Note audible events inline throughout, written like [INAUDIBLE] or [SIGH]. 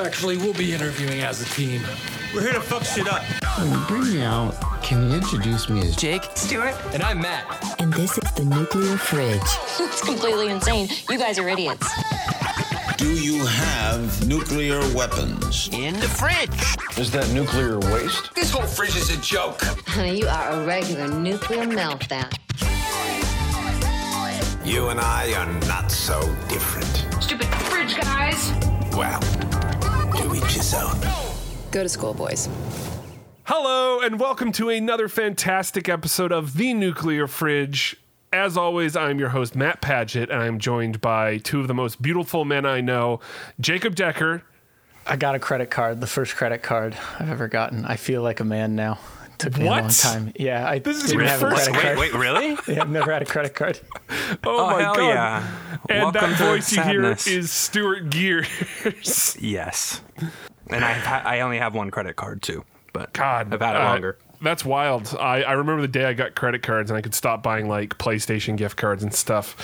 Actually, we'll be interviewing as a team. We're here to fuck shit up. When you bring me out, can you introduce me as Jake, Stewart, And I'm Matt. And this is the nuclear fridge. [LAUGHS] it's completely insane. You guys are idiots. Do you have nuclear weapons? In the fridge. Is that nuclear waste? This whole fridge is a joke. Honey, you are a regular nuclear meltdown. You and I are not so different. Stupid fridge guys. Well, to each his own. Go to school, boys. Hello, and welcome to another fantastic episode of The Nuclear Fridge. As always, I'm your host, Matt Paget, and I'm joined by two of the most beautiful men I know, Jacob Decker. I got a credit card, the first credit card I've ever gotten. I feel like a man now. It took me What? a long time. Yeah, I This is didn't your have first- a credit card. wait, really? [LAUGHS] Yeah, I've never had a credit card. [LAUGHS] Oh, Oh, my hell god. yeah. And Welcome that to voice you hear is Stuart Gears. [LAUGHS] Yes. And I ha- I only have one credit card too, but God, I've had it uh, longer. That's wild. I, I remember the day I got credit cards and I could stop buying like PlayStation gift cards and stuff.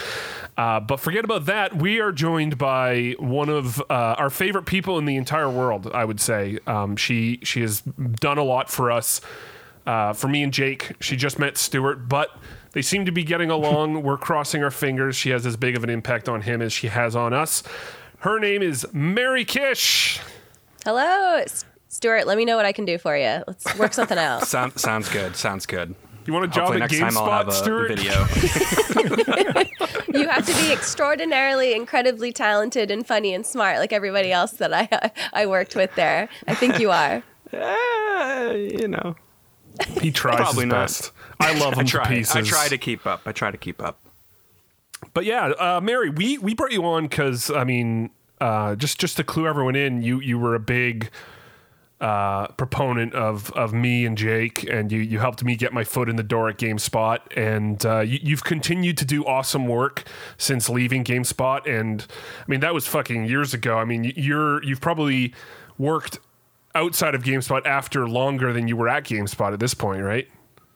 Uh, but forget about that. We are joined by one of uh, our favorite people in the entire world. I would say um, she she has done a lot for us. Uh, for me and Jake, she just met Stuart, but they seem to be getting along. [LAUGHS] We're crossing our fingers. She has as big of an impact on him as she has on us. Her name is Mary Kish. Hello, S- Stuart. Let me know what I can do for you. Let's work something out. [LAUGHS] Sound, sounds good. Sounds good. You want a job Hopefully at next time I'll have GameSpot, a Stuart? video. [LAUGHS] you have to be extraordinarily, incredibly talented and funny and smart, like everybody else that I I worked with there. I think you are. Eh, you know, He tries Probably his not. best. I love [LAUGHS] him I to try. pieces. I try to keep up. I try to keep up. But yeah, uh, Mary, we we brought you on because I mean, uh, just just to clue everyone in, you you were a big uh, proponent of of me and Jake, and you you helped me get my foot in the door at GameSpot, and uh, you, you've continued to do awesome work since leaving GameSpot, and I mean that was fucking years ago. I mean you're you've probably worked outside of GameSpot after longer than you were at GameSpot at this point, right?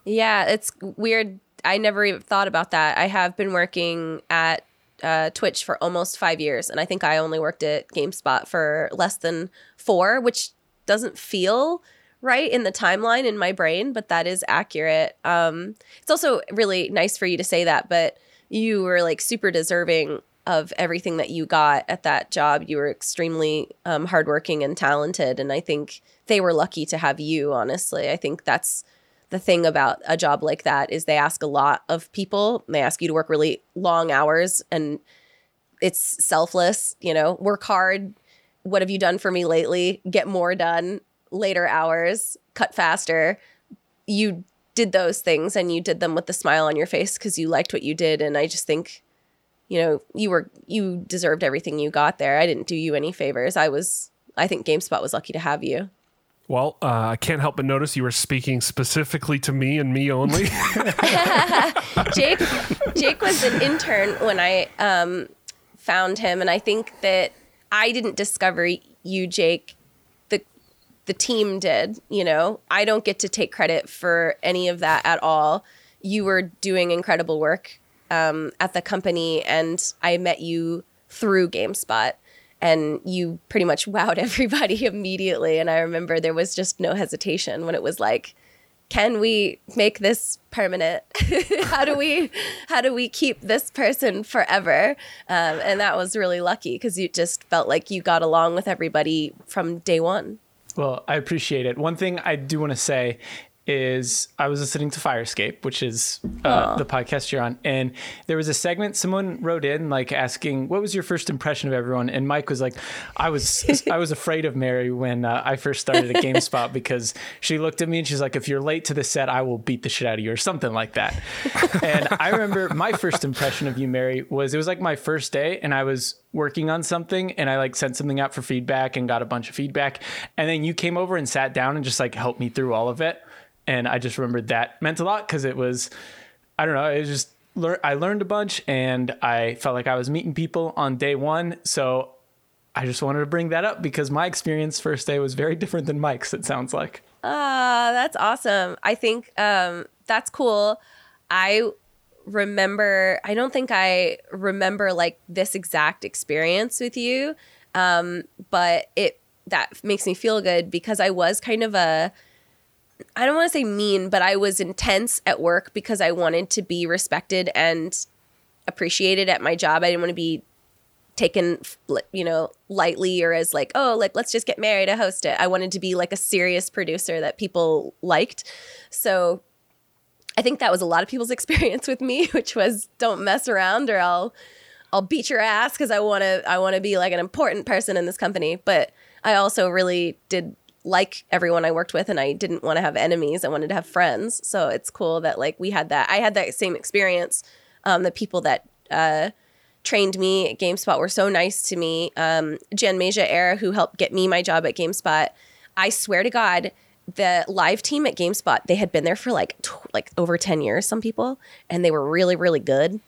Yeah, it's weird. I never even thought about that. I have been working at uh, Twitch for almost five years, and I think I only worked at GameSpot for less than four, which doesn't feel right in the timeline in my brain, but that is accurate. Um, it's also really nice for you to say that, but you were like super deserving of everything that you got at that job. You were extremely um, hardworking and talented, and I think they were lucky to have you. Honestly, I think that's the thing about a job like that is they ask a lot of people. They ask you to work really long hours and it's selfless, you know, work hard. What have you done for me lately? Get more done, later hours, cut faster. You did those things and you did them with a smile on your face because you liked what you did. And I just think, you know, you were, you deserved everything you got there. I didn't do you any favors. I was, I think GameSpot was lucky to have you. Well, uh, I can't help but notice you were speaking specifically to me and me only. [LAUGHS] [LAUGHS] Jake Jake was an intern when I um, found him, and I think that I didn't discover you, Jake. The the team did. You know, I don't get to take credit for any of that at all. You were doing incredible work um, at the company, and I met you through GameSpot. And you pretty much [LAUGHS] wowed everybody [LAUGHS] immediately. And I remember there was just no hesitation when it was like, can we make this permanent [LAUGHS] how do we how do we keep this person forever um, and that was really lucky because you just felt like you got along with everybody from day one Well, I appreciate it. One thing I do want to say is I was listening to Fire Escape, which is uh, the podcast you're on, and there was a segment someone wrote in like asking, "What was your first impression of everyone?" And Mike was like, "I was I was afraid of Mary when uh, I first started at [LAUGHS] GameSpot because she looked at me and she's like, if you're late to the set, I will beat the shit out of you or something like that." and I remember my first impression of you, Mary, was it was like my first day, and I was working on something and I like sent something out for feedback and got a bunch of feedback. And then you came over and sat down and just like helped me through all of it. And I just remembered that meant a lot because it was, I don't know, it was just, I learned a bunch and I felt like I was meeting people on day one. So I just wanted to bring that up because my experience first day was very [LAUGHS] different than Mike's, it sounds like. Ah, that's awesome. I think um, that's cool. I remember, I don't think I remember like this exact experience with you, um, but it that makes me feel good because I was kind of a I don't want to say mean, but I was intense at work because I wanted to be respected and appreciated at my job. I didn't want to be taken, you know, lightly or as like, oh, like let's just get married to host it. I wanted to be like a serious producer that people liked. So I think that was a lot of people's [LAUGHS] experience with me, [LAUGHS] which was don't mess around or I'll I'll beat your ass because I want to I want to be like an important person in this company. But I also really did like everyone I worked with and I didn't want to have enemies. I wanted to have friends. So it's cool that like we had that. I had that same experience. Um, the people that uh, trained me at GameSpot were so nice to me. Um, Jan Meja Era, who helped get me my job at GameSpot, I swear to God, the live team at GameSpot, they had been there for like like over 10 years, some people, and they were really, really good.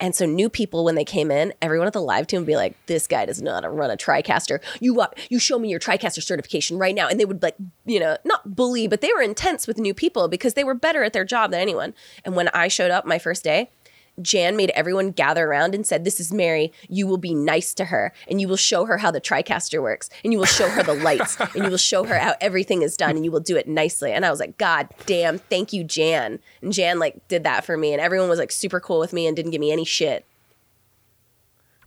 And so new people, when they came in, everyone at the live team would be like, "This guy does not run a TriCaster. You uh, you show me your TriCaster certification right now." And they would like, you know, not bully, but they were intense with new people because they were better at their job than anyone. And when I showed up my first day, Jan made everyone gather around and said, This is Mary. You will be nice to her and you will show her how the TriCaster works and you will show her the lights [LAUGHS] and you will show her how everything is done and you will do it nicely. And I was like, God damn, thank you, Jan. And Jan like did that for me and everyone was like super cool with me and didn't give me any shit.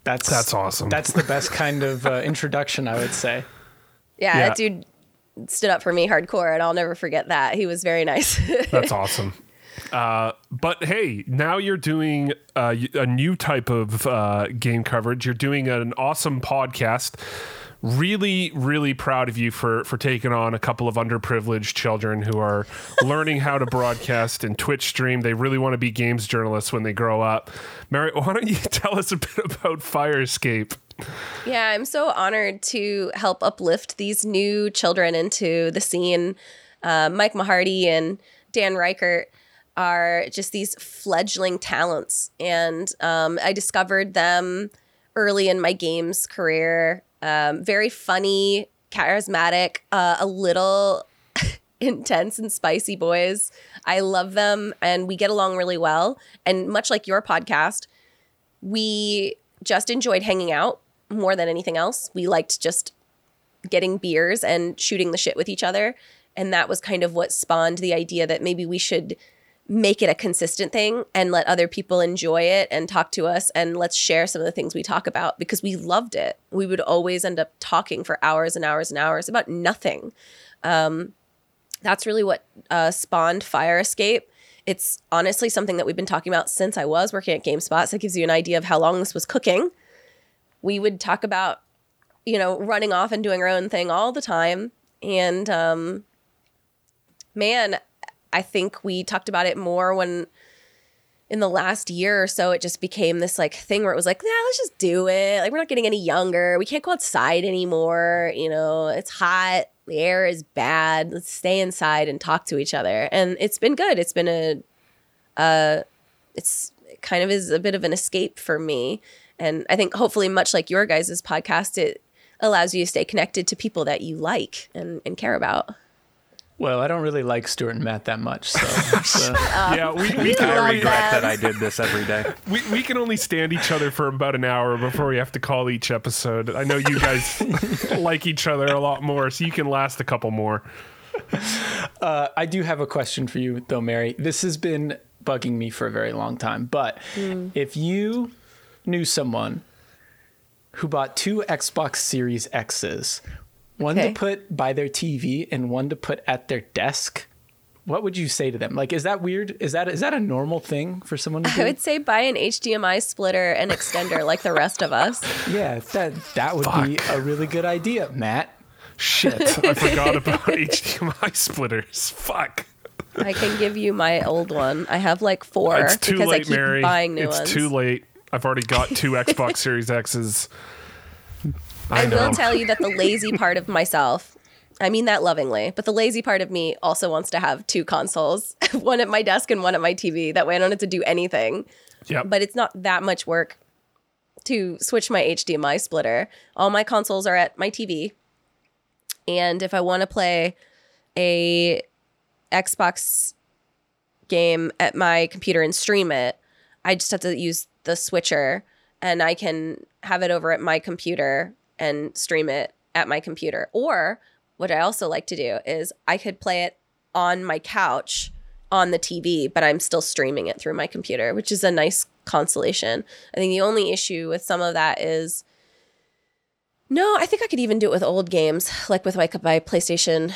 That's That's awesome. That's the best kind of uh, introduction, I would say. Yeah, Yeah. that dude stood up for me hardcore and I'll never forget that. He was very nice. That's awesome. Uh, but hey, now you're doing uh, a new type of uh, game coverage. You're doing an awesome podcast. Really, really proud of you for for taking on a couple of underprivileged children who are [LAUGHS] learning how to broadcast and Twitch stream. They really want to be games journalists when they grow up. Mary, [LAUGHS] why don't you tell us a bit about Fire Escape? Yeah, I'm so honored to help uplift these new children into the scene. Uh, Mike Mahardy and Dan Ryckert are just these fledgling talents, and um, I discovered them early in my games career. Um, very funny, charismatic, uh, a little [LAUGHS] intense and spicy boys. I love them, and we get along really well. And much like your podcast, we just enjoyed hanging out more than anything else. We liked just getting beers and shooting the shit with each other. And that was kind of what spawned the idea that maybe we should make it a consistent thing and let other people enjoy it and talk to us and let's share some of the things we talk about because we loved it. We would always end up talking for hours and hours and hours about nothing. Um, that's really what uh, spawned Fire Escape. It's honestly something that we've been talking about since I was working at GameSpot. So it gives you an idea of how long this was cooking. We would talk about, you know, running off and doing our own thing all the time. And um, man, I think we talked about it more when in the last year or so it just became this like thing where it was like, yeah, let's just do it. Like we're not getting any younger. We can't go outside anymore. You know, it's hot. The air is bad. Let's stay inside and talk to each other. And it's been good. It's been a uh it's it kind of is a bit of an escape for me. And I think hopefully much like your guys' podcast, it allows you to stay connected to people that you like and, and care about. Well, I don't really like Stuart and Matt that much, so, [LAUGHS] so yeah, we, we we can love regret them. that I did this every day. [LAUGHS] we, we can only stand each other for about an hour before we have to call each episode. I know you guys [LAUGHS] like each other a lot more, so you can last a couple more. uh, I do have a question for you, though, Mary. This has been bugging me for a very long time. But if you knew someone who bought two Xbox Series X's, one Okay. to put by their TV and one to put at their desk, what would you say to them? Like, is that weird? Is that is that a normal thing for someone to do? I would say buy an HDMI splitter and extender like the rest of us. yeah, that that would be a really good idea, Matt. Shit, I forgot about HDMI splitters. Fuck. I can give you my old one. I have like four It's too because I late, keep Mary. buying new it's ones. too late. I've already got two Xbox Series X's. I, I will tell you that the lazy [LAUGHS] part of myself, I mean that lovingly, but the lazy part of me also wants to have two consoles, [LAUGHS] one at my desk and one at my TV. That way I don't have to do anything. Yep. But it's not that much work to switch my HDMI splitter. All my consoles are at my TV. And if I want to play a Xbox game at my computer and stream it, I just have to use the switcher and I can have it over at my computer and stream it at my computer. Or what I also like to do is I could play it on my couch on the TV, but I'm still streaming it through my computer, which is a nice consolation. I think the only issue with some of that is no, I think I could even do it with old games, like with like my PlayStation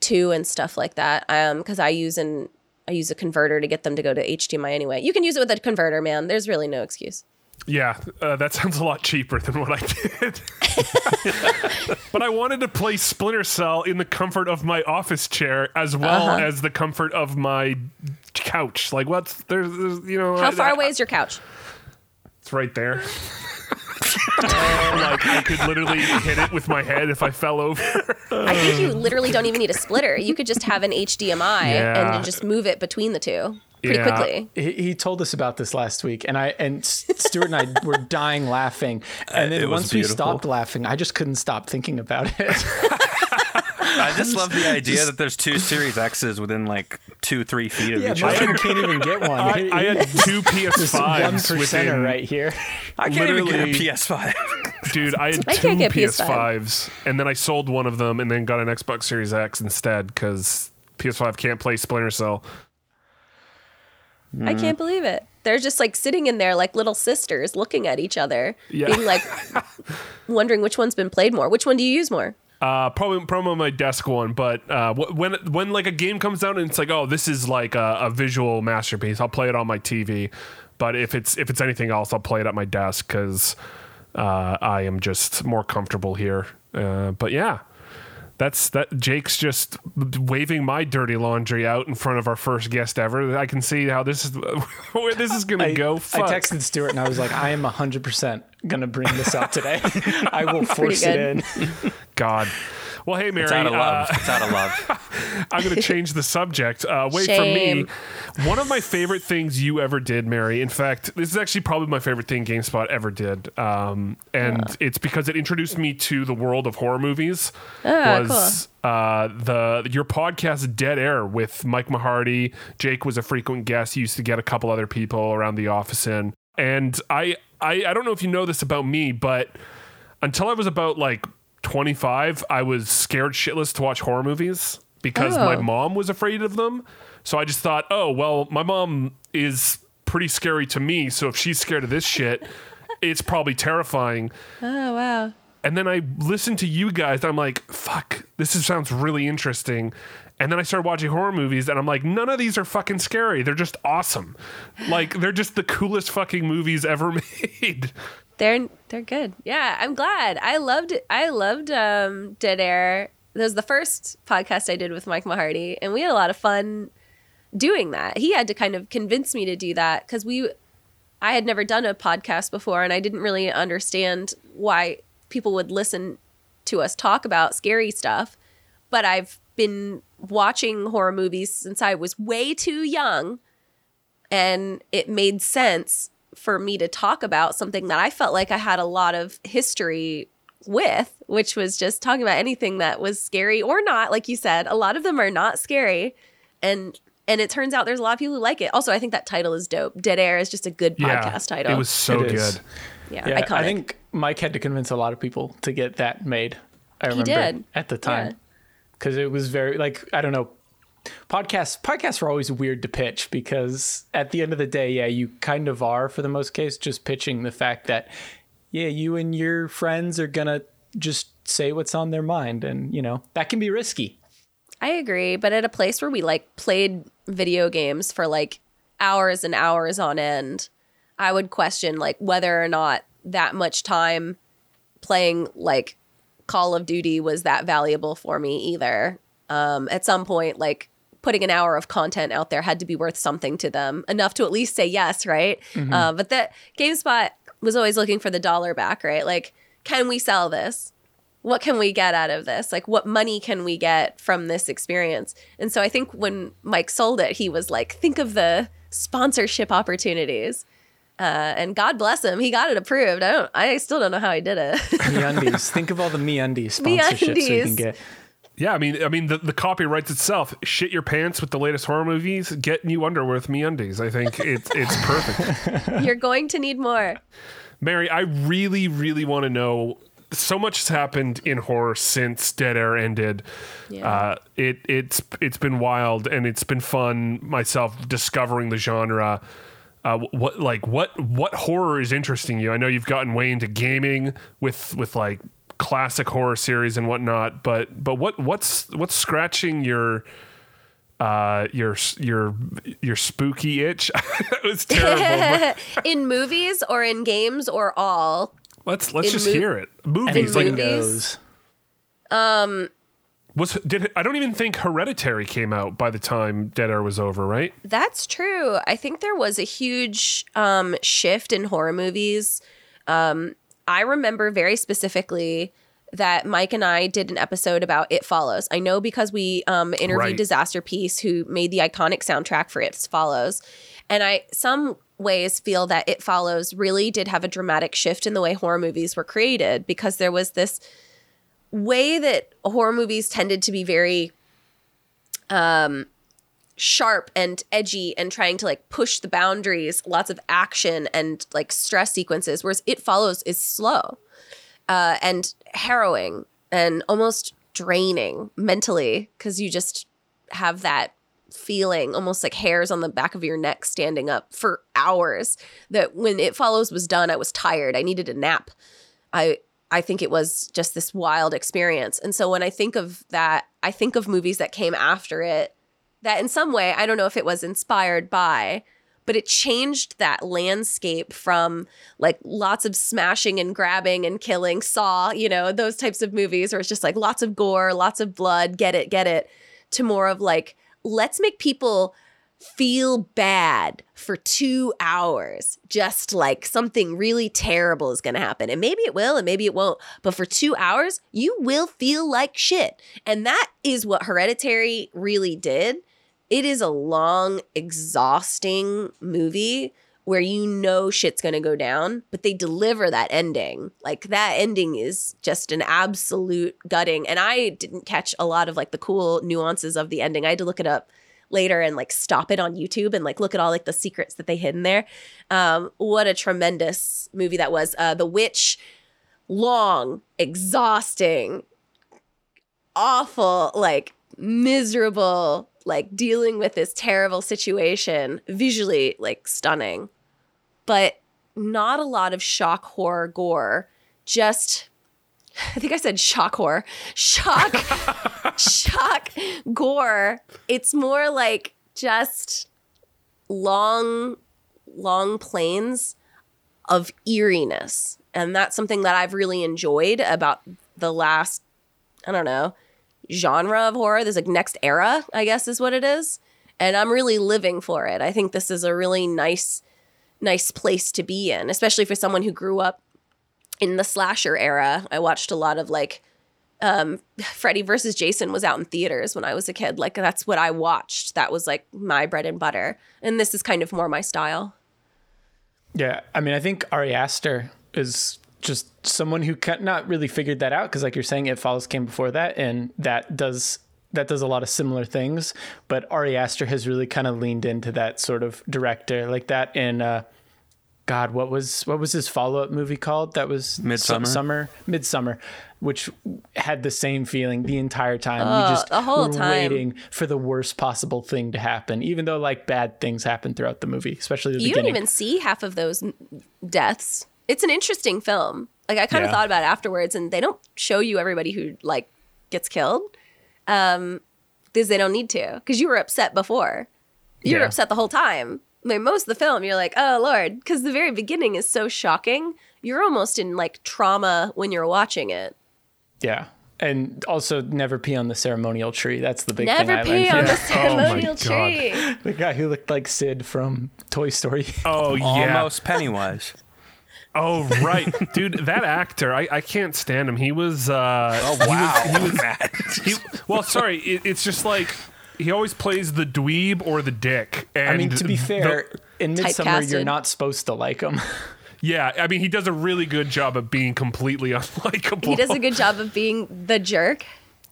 2 and stuff like that. Um, because I use an I use a converter to get them to go to HDMI anyway. You can use it with a converter, man. There's really no excuse. Yeah, uh, that [LAUGHS] sounds a lot cheaper than what I did. [LAUGHS] but I wanted to play Splinter Cell in the comfort of my office chair as well Uh-huh. as the comfort of my couch. Like, what's there's, there's you know, How I- far I- away is your couch? It's right there. [LAUGHS] like I could literally hit it with my head if I fell over. I think you literally don't even need a splitter. You could just have an HDMI Yeah. and just move it between the two pretty quickly. He, he told us about this last week, and I and Stuart and I [LAUGHS] were dying laughing. And then Uh, it was once we stopped laughing, I just couldn't stop thinking about it. [LAUGHS] I just love the idea that there's two Series X's within like two, three feet of yeah, each other. I can't even get one. I, I had two [LAUGHS] PS5s percenter within, right here. I can't even get a PS5. Dude, I had I two can't get PS5. PS5s, and then I sold one of them, and then got an Xbox Series X instead because PS5 can't play Splinter Cell. I can't believe it. They're just like sitting in there like little sisters looking at each other, Yeah. being like [LAUGHS] wondering which one's been played more. Which one do you use more? Uh, probably probably my desk one, but uh, when when like a game comes out and it's like, oh, this is like a, a visual masterpiece, I'll play it on my TV. But if it's if it's anything else, I'll play it at my desk because uh, I am just more comfortable here. Uh, but yeah, that's that. Jake's just waving my dirty laundry out in front of our first guest ever. I can see how this is [LAUGHS] where this is gonna I, go. I texted Stuart and I was like, I am 100% going to bring this up today. [LAUGHS] I will force it in. God. Well, hey, Mary. It's out of love. uh, it's out of love. [LAUGHS] I'm going [LAUGHS] to change the subject. Uh, wait Shame. for me. One of my favorite things you ever did, Mary. In fact, this is actually probably my favorite thing GameSpot ever did, um, and it's because it introduced me to the world of horror movies. Ah, was uh, the your podcast Dead Air with Mike Mahardy? Jake was a frequent guest. He used to get a couple other people around the office in, and I I, I don't know if you know this about me, but until I was about like 25, I was scared shitless to watch horror movies because my Oh. mom was afraid of them. So I just thought, oh, well, my mom is pretty scary to me. So if she's scared of this shit, [LAUGHS] it's probably terrifying. Oh wow. And then I listened to you guys, and I'm like, fuck, this is, sounds really interesting. And then I started watching horror movies, and I'm like, none of these are fucking scary. They're just awesome. Like, they're just the coolest fucking movies ever [LAUGHS] made. They're they're good. Yeah, I'm glad. I loved I loved um, Dead Air. That was the first podcast I did with Mike Mahardy, and we had a lot of fun doing that. He had to kind of convince me to do that because we, I had never done a podcast before, and I didn't really understand why people would listen to us talk about scary stuff. But I've been watching horror movies since I was way too young, and it made sense for me to talk about something that I felt like I had a lot of history with, which was just talking about anything that was scary or not. Like you said, a lot of them are not scary, and and it turns out there's a lot of people who like it. Also, I think that title is dope. Dead Air is just a good podcast title. It was so It is. good. yeah, Yeah, iconic. I think Mike had to convince a lot of people to get that made. I He remember did. at the time because it was very like I don't know. Podcasts podcasts are always weird to pitch because at the end of the day, yeah, you kind of are for the most case just pitching the fact that yeah, you and your friends are gonna just say what's on their mind, and you know that can be risky. I agree, but at a place where we like played video games for like hours and hours on end, I would question like whether or not that much time playing like Call of Duty was that valuable for me either. Um, at some point, like putting an hour of content out there had to be worth something to them enough to at least say yes, right? Uh, but that GameSpot was always looking for the dollar back, right? Like, can we sell this? what can we get out of this? Like, what money can we get from this experience? And so I think when Mike sold it, he was like, think of the sponsorship opportunities. Uh, and God bless him, he got it approved. I don't, I still don't know how he did it. [LAUGHS] MeUndies. [LAUGHS] Think of all the MeUndies sponsorships we MeUndies. can get. Yeah, I mean, I mean, the, the copy writes itself. Shit your pants with the latest horror movies. Get new underwear with MeUndies. I think it's it's perfect. [LAUGHS] You're going to need more. Mary, I really, really want to know so much has happened in horror since Dead Air ended. Yeah. Uh, it it's it's been wild and it's been fun myself discovering the genre. Uh, what like what what horror is interesting you? I know you've gotten way into gaming with with like classic horror series and whatnot, but but what what's what's scratching your uh your your your spooky itch? [LAUGHS] it was terrible. [LAUGHS] in movies or in games or all. let's let's In just mo- hear it. Movies like movies? Um, was did I don't even think Hereditary came out by the time Dead Air was over, right? That's true. I think there was a huge um, shift in horror movies. Um, I remember very specifically that Mike and I did an episode about It Follows. I know because we um, interviewed Right. Disasterpeace, who made the iconic soundtrack for It Follows, and I some ways feel that It Follows really did have a dramatic shift in the way horror movies were created because there was this way that horror movies tended to be very um sharp and edgy and trying to like push the boundaries lots of action and like stress sequences whereas it follows is slow uh and harrowing and almost draining mentally because you just have that feeling almost like hairs on the back of your neck standing up for hours that when it follows was done i was tired. I needed a nap. I i think it was just this wild experience. And so when i think of that i think of movies that came after it that in some way i don't know if it was inspired by but it changed that landscape from like lots of smashing and grabbing and killing saw you know those types of movies where it's just like lots of gore lots of blood get it get it to more of like let's make people feel bad for two hours just like something really terrible is going to happen. And maybe it will and maybe it won't but for two hours you will feel like shit. And that is what hereditary really did it is a long, exhausting movie where you know shit's gonna go down, but they deliver that ending. Like that ending is just an absolute gutting. And I didn't catch a lot of like the cool nuances of the ending. I had to look it up later and like stop it on YouTube and like look at all like the secrets that they hid in there. Um, what a tremendous movie that was. Uh, the Witch, long, exhausting, awful, like miserable, like dealing with this terrible situation, visually like stunning, but not a lot of shock horror gore. Just, [LAUGHS] I think I said shock horror, shock, [LAUGHS] shock gore. It's more like just long, long planes of eeriness. And that's something that I've really enjoyed about the last, I don't know, genre of horror. this like next era, I guess is what it is. And I'm really living for it. I think this is a really nice, nice place to be in, especially for someone who grew up in the slasher era. I watched a lot of like um [LAUGHS] Freddy versus Jason was out in theaters when I was a kid. Like that's what I watched. That was like my bread and butter. And this is kind of more my style. Yeah, I mean, I think Ari Aster is just someone who can not really figured that out because, like you're saying, It Follows came before that, and that does that does a lot of similar things. But Ari Aster has really kind of leaned into that sort of director, like that in. Uh, God, what was what was his follow up movie called? That was Midsommar? Summer, Midsommar, which had the same feeling the entire time. Oh, you just the whole were time. waiting for the worst possible thing to happen, even though like bad things happen throughout the movie, especially the you beginning. don't even see half of those deaths. It's an interesting film. Like I kind of Yeah. thought about it afterwards, and they don't show you everybody who like gets killed, um, because they don't need to. Because you were upset before, you were upset the whole time. Like most of the film, you're like, oh lord, because the very beginning is so shocking. You're almost in like trauma when you're watching it. Yeah. And also never pee on the ceremonial tree. That's the big Never thing I pee learned. on the [LAUGHS] ceremonial God. tree. the guy who looked like Sid from Toy Story. Oh [LAUGHS] yeah. Almost Pennywise. Oh right, dude. That actor, I, I can't stand him. He was. Uh, Oh wow, he was [LAUGHS] mad. he, well, sorry. It, it's just like he always plays the dweeb or the dick. And I mean, to be fair, the- in Midsommar, you're not supposed to like him. [LAUGHS] yeah. I mean, he does a really good job of being completely [LAUGHS] unlikable. He does a good job of being the jerk.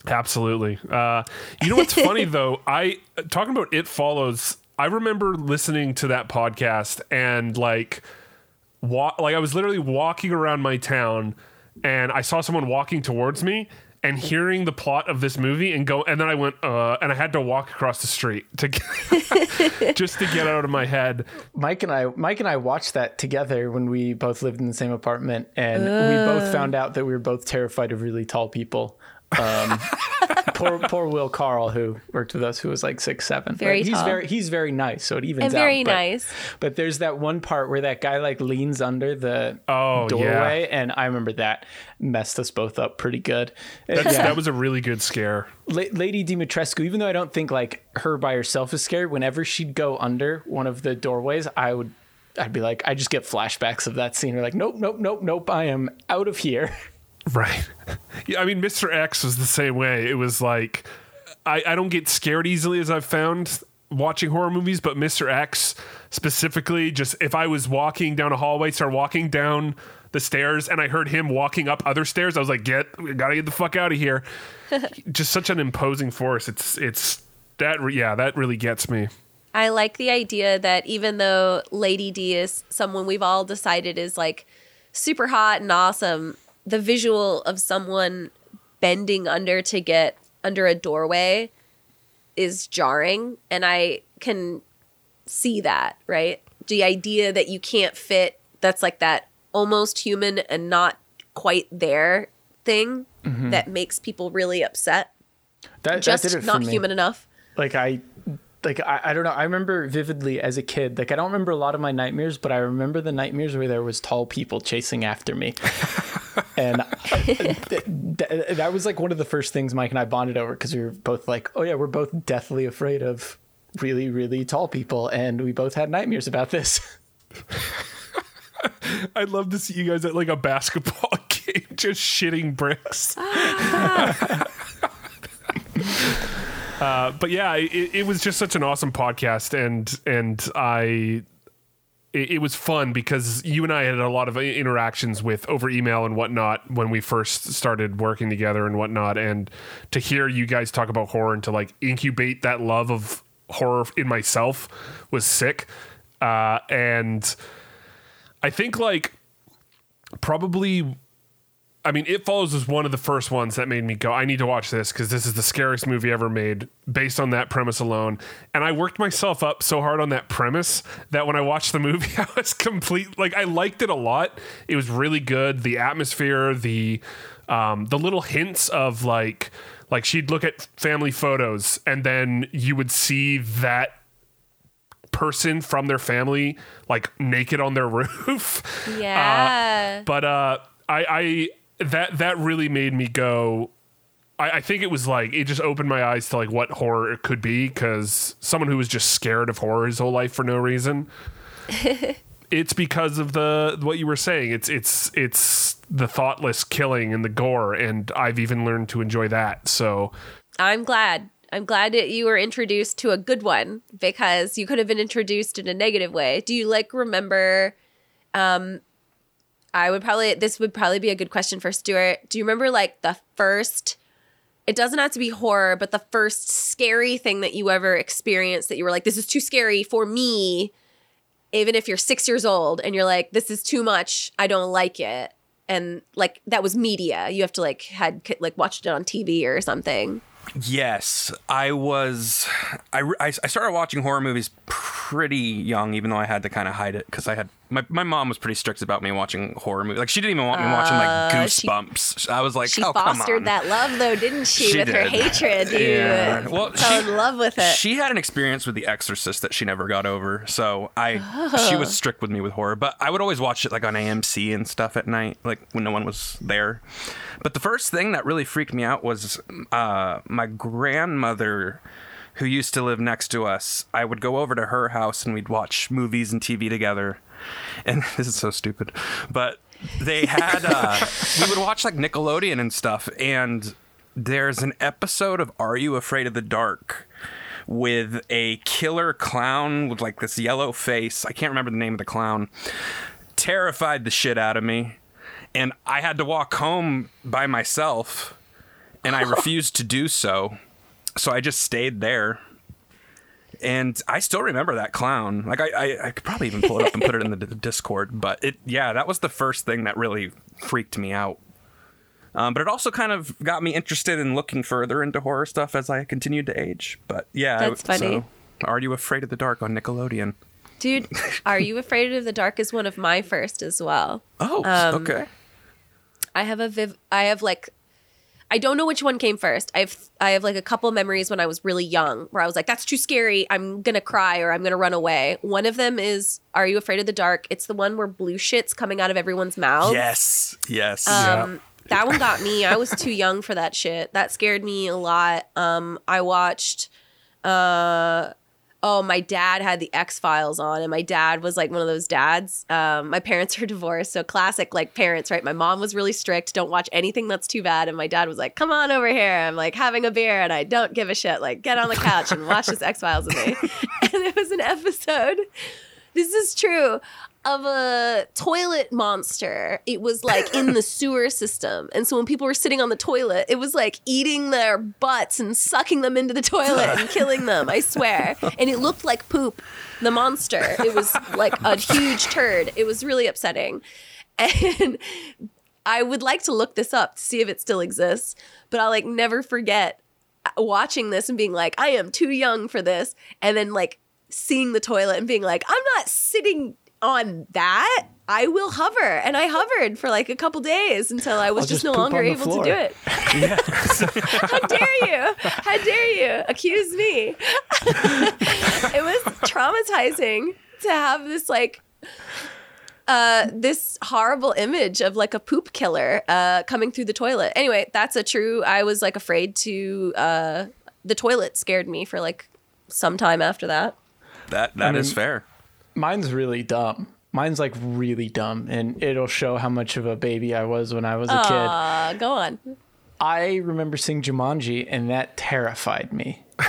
Absolutely. Uh, you know what's funny though? I talking about it follows. I remember listening to that podcast and like, wa- like I was literally walking around my town, and I saw someone walking towards me and hearing the plot of this movie and go and then I went uh and I had to walk across the street to get, [LAUGHS] just to get out of my head. Mike and I, Mike and I watched that together when we both lived in the same apartment, and we both found out that we were both terrified of really tall people. Um, poor, poor Will Carl, who worked with us, who was like six seven. Very But he's tall. very, he's very nice, so it evens And very out. But- nice. But there's that one part where that guy like leans under the Oh, doorway, and I remember that messed us both up pretty good. That's, Yeah. That was a really good scare. La- Lady Dimitrescu, even though I don't think like her by herself is scared, whenever she'd go under one of the doorways, I would, I'd be like, I just get flashbacks of that scene. We're like, nope, nope, nope, nope, I am out of here. [LAUGHS] Right. [LAUGHS] Yeah, I mean, Mr. X was the same way. It was like, I, I don't get scared easily as I've found watching horror movies, but Mr. X specifically, just if I was walking down a hallway, start walking down the stairs, and I heard him walking up other stairs, I was like, get, we gotta get the fuck out of here. [LAUGHS] just such an imposing force. It's, it's, that, re- yeah, that really gets me. I like the idea that even though Lady D is someone we've all decided is like super hot and awesome, the visual of someone bending under to get under a doorway is jarring. And I can see that, right? The idea that you can't fit, that's like that almost human and not quite there thing Mhm. that makes people really upset. That, Just that did it for not me. human enough. Like I, like I, I don't know. I remember vividly as a kid. Like I don't remember a lot of my nightmares, but I remember the nightmares where there was tall people chasing after me. [LAUGHS] and [LAUGHS] th- th- that was like one of the first things Mike and I bonded over because we were both like, oh yeah, we're both deathly afraid of really, really tall people, and we both had nightmares about this. [LAUGHS] I'd love to see you guys at like a basketball [LAUGHS] game just shitting bricks. uh, but yeah, it, it was just such an awesome podcast, and and I. It, it was fun because you and I had a lot of interactions with over email and whatnot when we first started working together and whatnot. And to hear you guys talk about horror and to like incubate that love of horror in myself was sick. Uh, and I think like probably I mean It Follows was one of the first ones that made me go I need to watch this because this is the scariest movie ever made based on that premise alone and I worked myself up so hard on that premise that when I watched the movie [LAUGHS] I was complete like I liked it a lot it was really good the atmosphere the um, the little hints of like like she'd look at family photos and then you would see that person from their family like naked on their [LAUGHS] roof. Yeah. Uh, but uh, I, I that that really made me go. I, I think it was like it just opened my eyes to like what horror it could be because someone who was just scared of horror his whole life for no reason. [LAUGHS] it's because of the what you were saying. It's it's it's the thoughtless killing and the gore, and I've even learned to enjoy that. So I'm glad. I'm glad that you were introduced to a good one because you could have been introduced in a negative way. Do you like remember um I would probably this would probably be a good question for Stuart. Do you remember like the first it doesn't have to be horror, but the first scary thing that you ever experienced that you were like this is too scary for me even if you're 6 years old and you're like this is too much, I don't like it. And like that was media. You have to like had like watched it on TV or something. Yes, I was. I I started watching horror movies pretty young, even though I had to kind of hide it because I had my, my mom was pretty strict about me watching horror movies. Like she didn't even want me watching like Uh, she- Goosebumps. I was like, she oh fostered that love though, didn't she? She with her did. hatred, dude. Yeah. Well, fell she- in love with it. She had an experience with The Exorcist that she never got over. So I, she Oh. was strict with me with horror, but I would always watch it like on AMC and stuff at night, like when no one was there. But the first thing that really freaked me out was uh, my grandmother, who used to live next to us. I would go over to her house and we'd watch movies and TV together. [LAUGHS] And this is so stupid, but they had uh, [LAUGHS] we would watch like Nickelodeon and stuff, and there's an episode of Are You Afraid of the Dark with a killer clown with like this yellow face. I can't remember the name of the clown. Terrified the shit out of me. And I had to walk home by myself and I [LAUGHS] refused to do so. So I just stayed there. And I still remember that clown. Like I, I, I could probably even pull it up and put it in the [LAUGHS] d- Discord. But it, yeah, that was the first thing that really freaked me out. Um, but it also kind of got me interested in looking further into horror stuff as I continued to age. But yeah, That's funny. So, Are You Afraid of the Dark on Nickelodeon? Dude, Are You Afraid of the Dark is one of my first as well. Oh, Um, okay. I have a viv I have like I don't know which one came first. I have I have like a couple memories when I was really young where I was like that's too scary. I'm going to cry or I'm going to run away. One of them is Are You Afraid of the Dark? It's the one where blue shit's coming out of everyone's mouth. Yes, yes. Um, That one got me. I was too young for that shit. That scared me a lot. Um, I watched. Uh, oh, my dad had the X Files on, and my dad was like one of those dads. Um, my parents [LAUGHS] are divorced, so classic like parents, right? My mom was really strict. Don't watch anything that's too bad, and my dad was like, "Come on over here." I'm like having a beer, and I don't give a shit. Like, get on the couch and watch this [LAUGHS] X Files with me. [LAUGHS] and it was an episode. This is true of a toilet monster. It was like in the [LAUGHS] sewer system. And so when people were sitting on the toilet, it was like eating their butts and sucking them into the toilet and killing them, I swear. And it looked like poop, the monster. It was like a huge turd. It was really upsetting. And I would like to look this up to see if it still exists, but I'll like never forget uh, watching this and being like, I am too young for this. And then like seeing the toilet and being like, I'm not sitting on that. I will hover. And I hovered for like a couple days until I was I'll just, just no longer on the able to do it. [LAUGHS] [LAUGHS] How dare you? How dare you accuse me? [LAUGHS] it was traumatizing to have this like uh this horrible image of like a poop killer uh coming through the toilet. Anyway, that's a true I was like afraid to uh the toilet scared me for like some time after that. That that is mean- fair. Mine's really dumb. Mine's like really dumb, and it'll show how much of a baby I was when I was a kid. Uh go on. I remember seeing Jumanji, and that terrified me. [GASPS] Which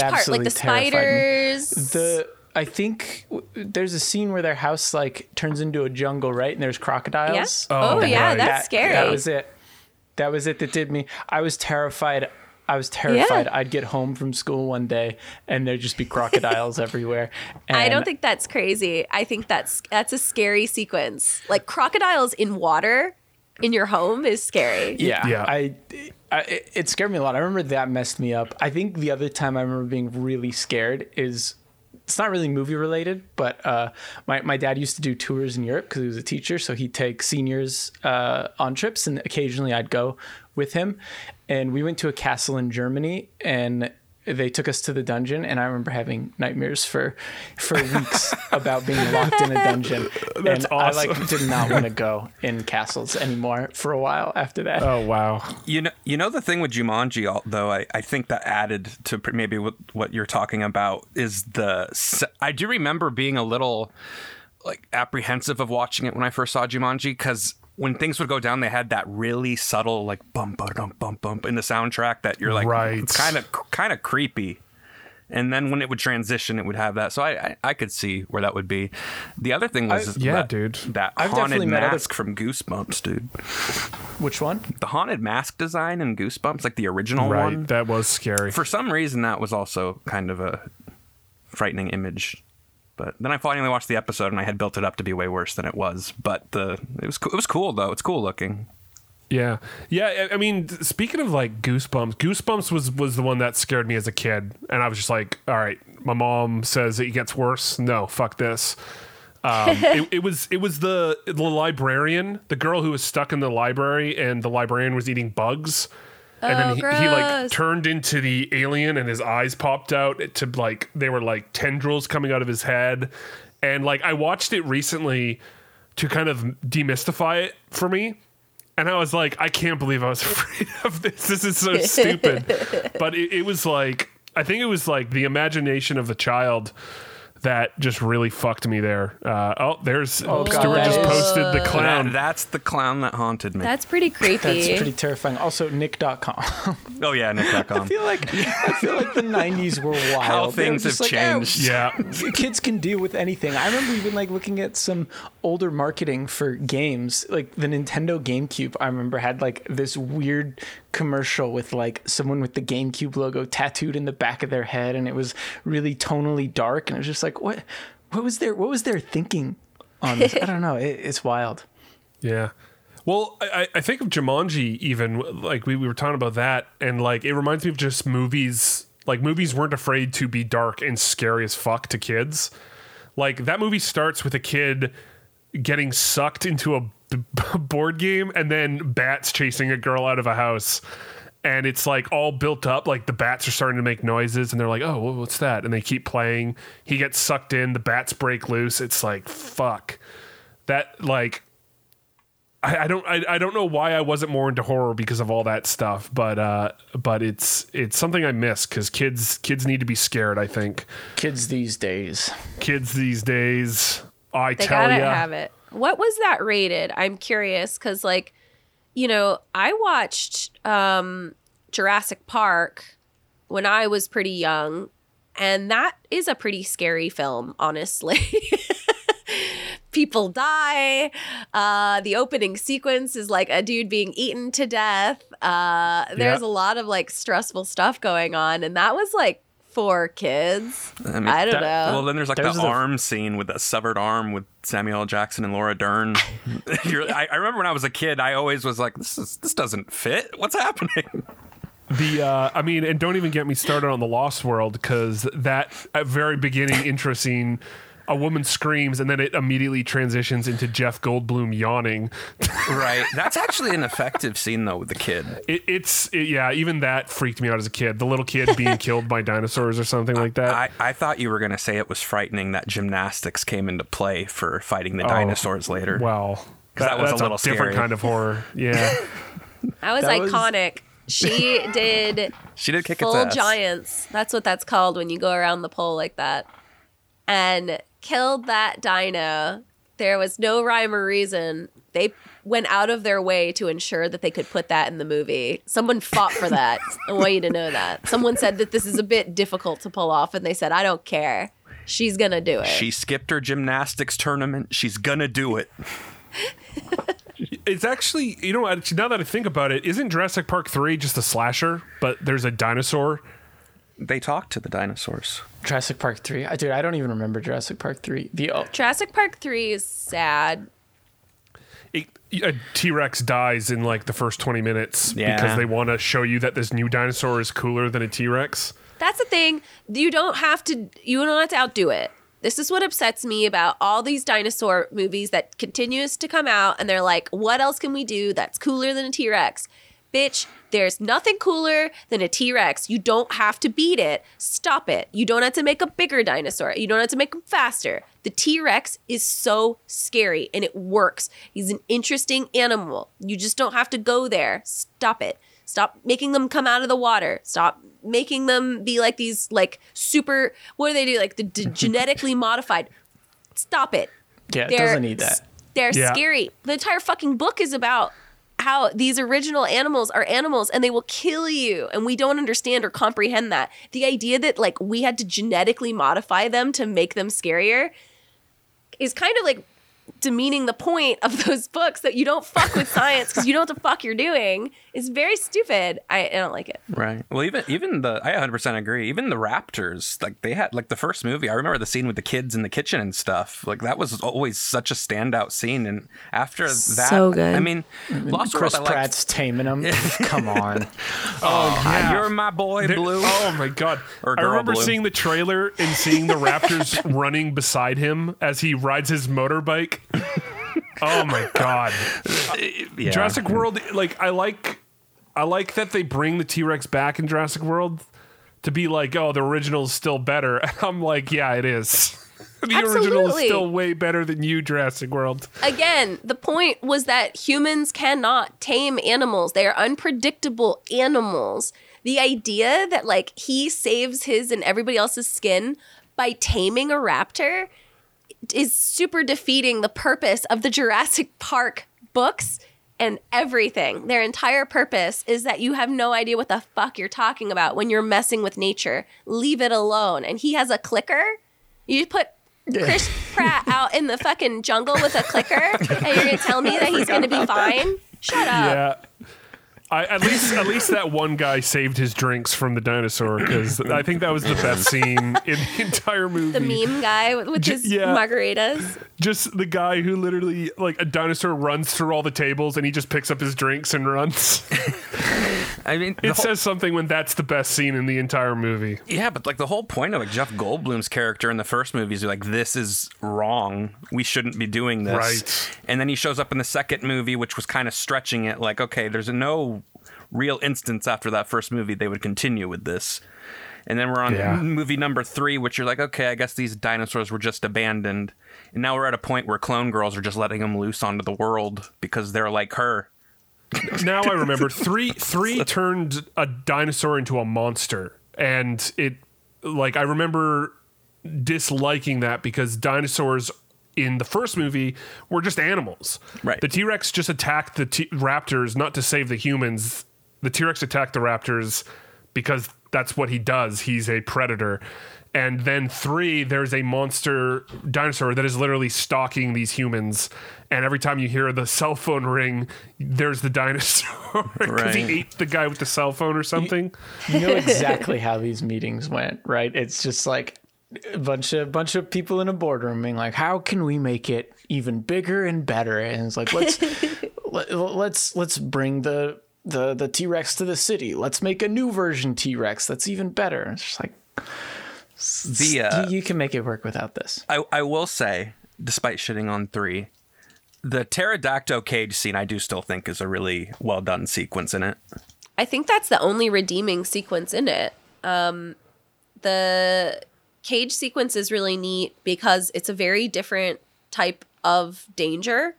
that part? Like the spiders? The I think w- there's a scene where their house like turns into a jungle, right? And there's crocodiles. Yeah? Oh, Oh, yeah, right. that's That- scary. That was it. That was it that did me. I was terrified. I was terrified. I'd get home from school one day and there'd just be crocodiles [LAUGHS] everywhere. I don't think that's crazy. I think that's that's a scary sequence. Like crocodiles in water in your home is scary. Yeah, I, I it- it scared me a lot. I remember that messed me up. I think the other time I remember being really scared is it's not really movie related, but uh, my my dad used to do tours in Europe because he was a teacher, so he'd take seniors uh, on trips, and occasionally I'd go with him. And we went to a castle in Germany, and they took us to the dungeon, and I remember having nightmares for for [LAUGHS] weeks about being locked in a dungeon. That's and I like did not want to [LAUGHS] go in castles anymore for a while after that. Oh wow! You know, you know the thing with Jumanji, al- though. I, I think that added to maybe what, what you're talking about is the. I do remember being a little like apprehensive of watching it when I first saw Jumanji because when things would go down, they had that really subtle like bump bump bump bump in the soundtrack that you're like Right. kind of kind of creepy. And then when it would transition, it would have that. So I, I, I could see where that would be. The other thing was I- Yeah, that, dude. that I've haunted definitely met other- mask from Goosebumps, dude. Which one? The haunted mask design in Goosebumps, like the original Right, one. that was scary. For some reason, that was also kind of a frightening image. But then I finally watched the episode, and I had built it up to be way worse than it was. But the it was it was cool though. It's cool looking. Yeah, yeah. I mean, speaking of like Goosebumps, Goosebumps was was the one that scared me as a kid, and I was just like, all right, my mom says it gets worse. No, fuck this. Um, [LAUGHS] it, it was it was the the librarian, the girl who was stuck in the library, and the librarian was eating bugs. And Oh, then he, he like turned into the alien, and his eyes popped out to like they were like tendrils coming out of his head. And like I watched it recently to kind of demystify it for me. And I was like, I can't believe I was [LAUGHS] afraid of this. This is so [LAUGHS] stupid. But it, it was like, I think it was like the imagination of the child that just really fucked me there. Uh, oh, there's Oh, God, Stuart that just is- posted the clown. That- that's the clown that haunted me. That's pretty [LAUGHS] creepy. That's pretty terrifying. Also, Nick.com. [LAUGHS] oh yeah, Nick.com. I feel like I feel like the '90s were wild. How things just have like, "Oh, changed. yeah. [LAUGHS] kids can deal with anything. I remember even like looking at some older marketing for games, like the Nintendo GameCube. I remember had like this weird commercial with like someone with the GameCube logo tattooed in the back of their head, and it was really tonally dark. And it was just like, what, what was their, what was their thinking on this? I don't know. It, it's wild. Yeah. Well, I, I think of Jumanji even like we, we were talking about that, and like it reminds me of just movies. Like movies weren't afraid to be dark and scary as fuck to kids. Like that movie starts with a kid getting sucked into a [LAUGHS] board game, and then bats chasing a girl out of a house. And it's like all built up, like the bats are starting to make noises, and they're like, "Oh, what's that?" And they keep playing. He gets sucked in. The bats break loose. It's like fuck. That like I, I don't I, I don't know why I wasn't more into horror because of all that stuff, but uh, but it's it's something I miss because kids kids need to be scared. I think Kids these days. kids these days. I They tell gotta you, have it. What was that rated? I'm curious because, like, you know, I watched um, Jurassic Park when I was pretty young, and that is a pretty scary film, honestly. [LAUGHS] People die. Uh, the opening sequence is like a dude being eaten to death. Uh, there's a lot of like stressful stuff going on, and that was like for kids. I, mean, don't know. Well, then there's like There's the the- arm scene with that severed arm with Samuel L. Jackson and Laura Dern. [LAUGHS] You're, I, I remember when I was a kid, I always was like, "This is this doesn't fit. What's happening?" the uh, I mean, and don't even get me started on the Lost World because that at very beginning intro scene. A woman screams, and then it immediately transitions into Jeff Goldblum yawning. [LAUGHS] right. That's actually an effective scene though with the kid. It, it's it- yeah, even that freaked me out as a kid. The little kid being killed by dinosaurs or something like that. I, I thought you were going to say it was frightening that gymnastics came into play for fighting the Oh, dinosaurs later. Well, 'Cause that was a that's little different scary. kind of horror. [LAUGHS] Yeah. That was That was- iconic. She [LAUGHS] did She did kick full its ass. giants. That's what that's called when you go around the pole like that. And killed that dino. There was no rhyme or reason. They went out of their way to ensure that they could put that in the movie. Someone fought for that. I want you to know that. Someone said that this is a bit difficult to pull off, and they said, I don't care. She's gonna do it. She skipped her gymnastics tournament. She's gonna do it. it's actually, you know, actually, now that I think about it, isn't Jurassic Park 3 just a slasher, but there's a dinosaur? They talked to the dinosaurs. Jurassic Park 3. I, dude, I don't even remember Jurassic Park 3. The oh, Jurassic Park 3 is sad. It, a T Rex dies in like the first 20 minutes Yeah. because they want to show you that this new dinosaur is cooler than a T Rex. That's the thing. You don't have to. You don't have to outdo it. This is what upsets me about all these dinosaur movies that continues to come out, and they're like, "What else can we do that's cooler than a T Rex?" Bitch, there's nothing cooler than a T Rex. You don't have to beat it. Stop it. You don't have to make a bigger dinosaur. You don't have to make them faster. The T Rex is so scary and it works. He's an interesting animal. You just don't have to go there. Stop it. Stop making them come out of the water. Stop making them be like these like super what do they do? Like the d- [LAUGHS] genetically modified. Stop it. yeah, it They're doesn't need that. they're Yeah. scary. The entire fucking book is about how these original animals are animals and they will kill you and we don't understand or comprehend that. The idea that like we had to genetically modify them to make them scarier is kind of like demeaning the point of [LAUGHS] those books that you don't fuck with science because you know what the fuck you're doing. is very stupid. I, I don't like it. Right. Well, even even the I 100% agree. Even the Raptors, like they had like the first movie. I remember the scene with the kids in the kitchen and stuff. Like that was always such a standout scene. And after that, So good. I mean, Lost Chris World. I liked- Pratt's taming them. [LAUGHS] Come on. Oh, oh yeah. you're my boy, There- Blue. Oh my god! Or I remember Blue. seeing the trailer and seeing the Raptors [LAUGHS] running beside him as he rides his motorbike. [LAUGHS] Oh my god! [LAUGHS] Yeah. Jurassic World, like I like, I like that they bring the T Rex back in Jurassic World to be like, oh, the original is still better. [LAUGHS] And I'm like, yeah, it is. The original is still way better than you, Jurassic World. Again, the point was that humans cannot tame animals. They are unpredictable animals. The idea that like he saves his and everybody else's skin by taming a raptor is super defeating the purpose of the Jurassic Park books and everything. Their entire purpose is that you have no idea what the fuck you're talking about when you're messing with nature. Leave it alone. And he has a clicker. You put Chris [LAUGHS] Pratt out in the fucking jungle with a clicker and you're gonna tell me that he's gonna be fine? Shut up. Yeah. I, at least, at least that one guy saved his drinks from the dinosaur because I think that was the best scene in the entire movie. The meme guy with, with J- his yeah. margaritas. Just the guy who literally, like, a dinosaur runs through all the tables and he just picks up his drinks and runs. I mean, the it whole- says something when that's the best scene in the entire movie. Yeah, but like the whole point of like Jeff Goldblum's character in the first movie is like this is wrong. We shouldn't be doing this. Right. And then he shows up in the second movie, which was kind of stretching it. Like, okay, there's no real instance after that first movie they would continue with this. And then we're on Yeah. movie number three, which you're like, okay, I guess these dinosaurs were just abandoned. And now we're at a point where clone girls are just letting them loose onto the world because they're like her. now I remember [LAUGHS] three three turned a dinosaur into a monster, and it like I remember disliking that because dinosaurs in the first movie were just animals. Right. The T Rex just attacked the T- raptors not to save the humans. The T Rex attacked the raptors because that's what he does. He's a predator. And then three, there's a monster dinosaur that is literally stalking these humans. And every time you hear the cell phone ring, there's the [LAUGHS] dinosaur because he ate the guy with the cell phone or something. You know [LAUGHS] exactly how these meetings went, right? It's just like a bunch of bunch of people in a boardroom being like, "How can we make it even bigger and better?" And it's like, "Let's [LAUGHS] let, let's let's bring the the the T Rex to the city. Let's make a new version T Rex that's even better." It's just like The uh, you, you can make it work without this. I, I will say, despite shitting on three, the pterodactyl cage scene I do still think is a really well done sequence in it. I think that's the only redeeming sequence in it. Um, the cage sequence is really neat because it's a very different type of danger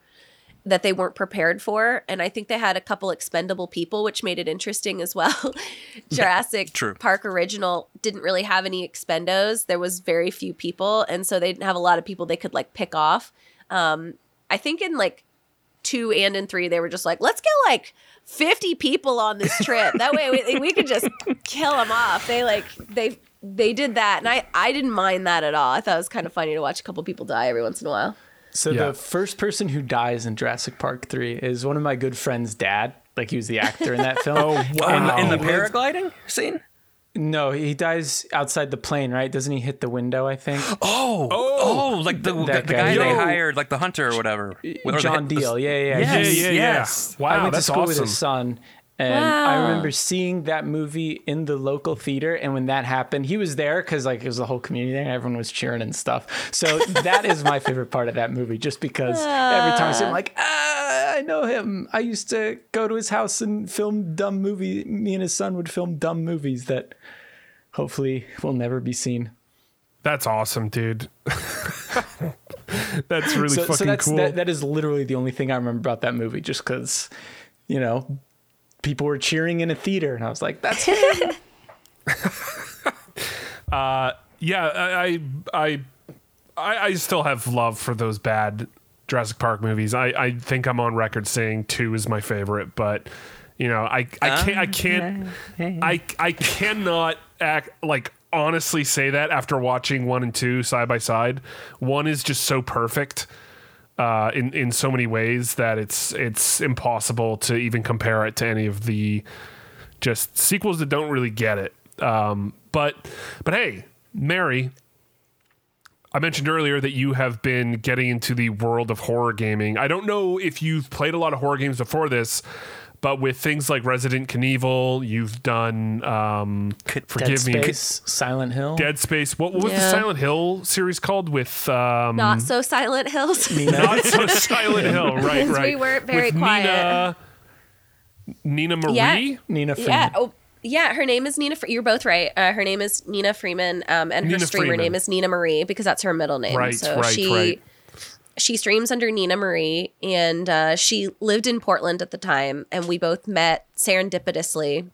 that they weren't prepared for. And I think they had a couple expendable people, which made it interesting as well. [LAUGHS] Jurassic true. Park original didn't really have any expendos. There was very few people. And so they didn't have a lot of people they could like pick off. Um, I think in like two and in three, they were just like, let's get like 50 people on this trip. That way we, we could just [LAUGHS] kill them off. They like, they, they did that. And I, I didn't mind that at all. I thought it was kind of funny to watch a couple people die every once in a while. So Yeah. the first person who dies in Jurassic Park 3 is one of my good friend's dad. Like he was the actor in that [LAUGHS] film. Oh, wow. in the paragliding scene? No, he dies outside the plane, right? Doesn't he hit the window, I think? [GASPS] Oh, oh, oh like the, the, the guy. guy they hired, like the hunter or whatever. Or the- John the- Diehl. Yeah, yeah, Yes, Yeah, yeah, yeah. yes. I Wow, went that's to school with awesome. his son, and I remember seeing that movie in the local theater. And when that happened, he was there because like it was the whole community there, and everyone was cheering and stuff. So that is my favorite part of that movie, just because every time I see him, like, ah, I know him. I used to go to his house and film dumb movie. Me and his son would film dumb movies that hopefully will never be seen. That's awesome, dude. [LAUGHS] that's really so, fucking so that's cool. that, that is literally the only thing I remember about that movie, just because, you know, people were cheering in a theater, and I was like, "That's him." [LAUGHS] Uh, yeah, I, I, I, I still have love for those bad Jurassic Park movies. I, I think I'm on record saying two is my favorite, but you know, I, I um, can't, I can't, I, I cannot act like honestly say that after watching one and two side by side. One is just so perfect. Uh, in in so many ways that it's it's impossible to even compare it to any of the just sequels that don't really get it. Um, but but hey, Mary, I mentioned earlier that you have been getting into the world of horror gaming. I don't know if you've played a lot of horror games before this, but with things like Resident Knievel, you've done um, forgive Dead me, Space, Silent Hill. Dead Space. What, what was the Silent Hill series called? With um, Not so Silent Hills. [LAUGHS] not so Silent Hill, [LAUGHS] right? Right. we weren't very With quiet. Nina, Nina Marie. Yeah. Nina Freeman. Yeah. Oh, yeah. Her name is Nina. Fre- You're both right. Uh, her name is Nina Freeman, um, and her streamer Freeman. name is Nina Marie because that's her middle name. Right, So right, she right. She streams under Nina Marie, and uh, she lived in Portland at the time, and we both met serendipitously.